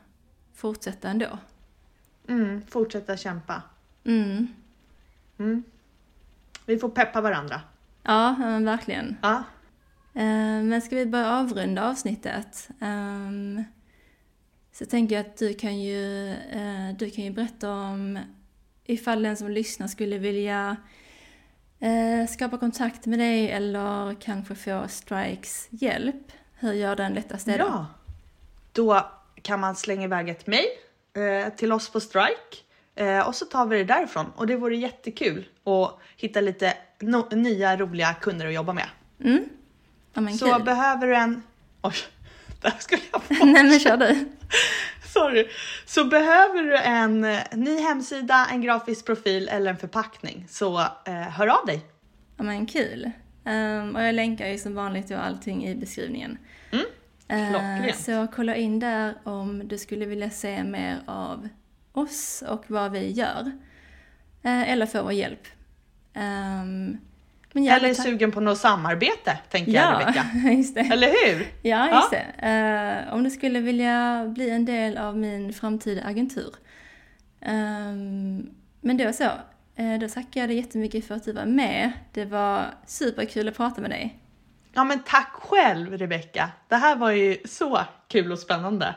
fortsätta ändå. Mm, fortsätta kämpa. Mm. Mm. Vi får peppa varandra. Ja, verkligen. Ja. Eh, Men ska vi börja avrunda avsnittet? Ehm, Så tänker jag att du kan ju, eh, du kan ju berätta om ifall den som lyssnar skulle vilja eh, skapa kontakt med dig eller kanske få Strikes hjälp. Hur gör den lättast det då? Ja. Då kan man slänga iväg ett mejl eh, till oss på Strike eh, och så tar vi det därifrån och det vore jättekul att hitta lite no- nya roliga kunder att jobba med. Mm? Ja Så kul. behöver du en... Oj, där skulle jag få... Nej men kör du. Sorry. Så behöver du en eh, ny hemsida, en grafisk profil eller en förpackning så eh, hör av dig. Ja men kul. Ehm, och jag länkar ju som vanligt då allting i beskrivningen. Mm, klockrent. så kolla in där om du skulle vilja se mer av oss och vad vi gör. Eh, eller få vår hjälp. Men Eller är sugen på något samarbete tänker jag Ja, Rebecka. just det. Eller hur? Ja, Ja. just det. Eh, om du skulle vilja bli en del av min framtida agentur. Ehm, men då så. Eh, då tackar jag dig jättemycket för att du var med. Det var superkul att prata med dig. Ja men tack själv Rebecka. Det här var ju så kul och spännande.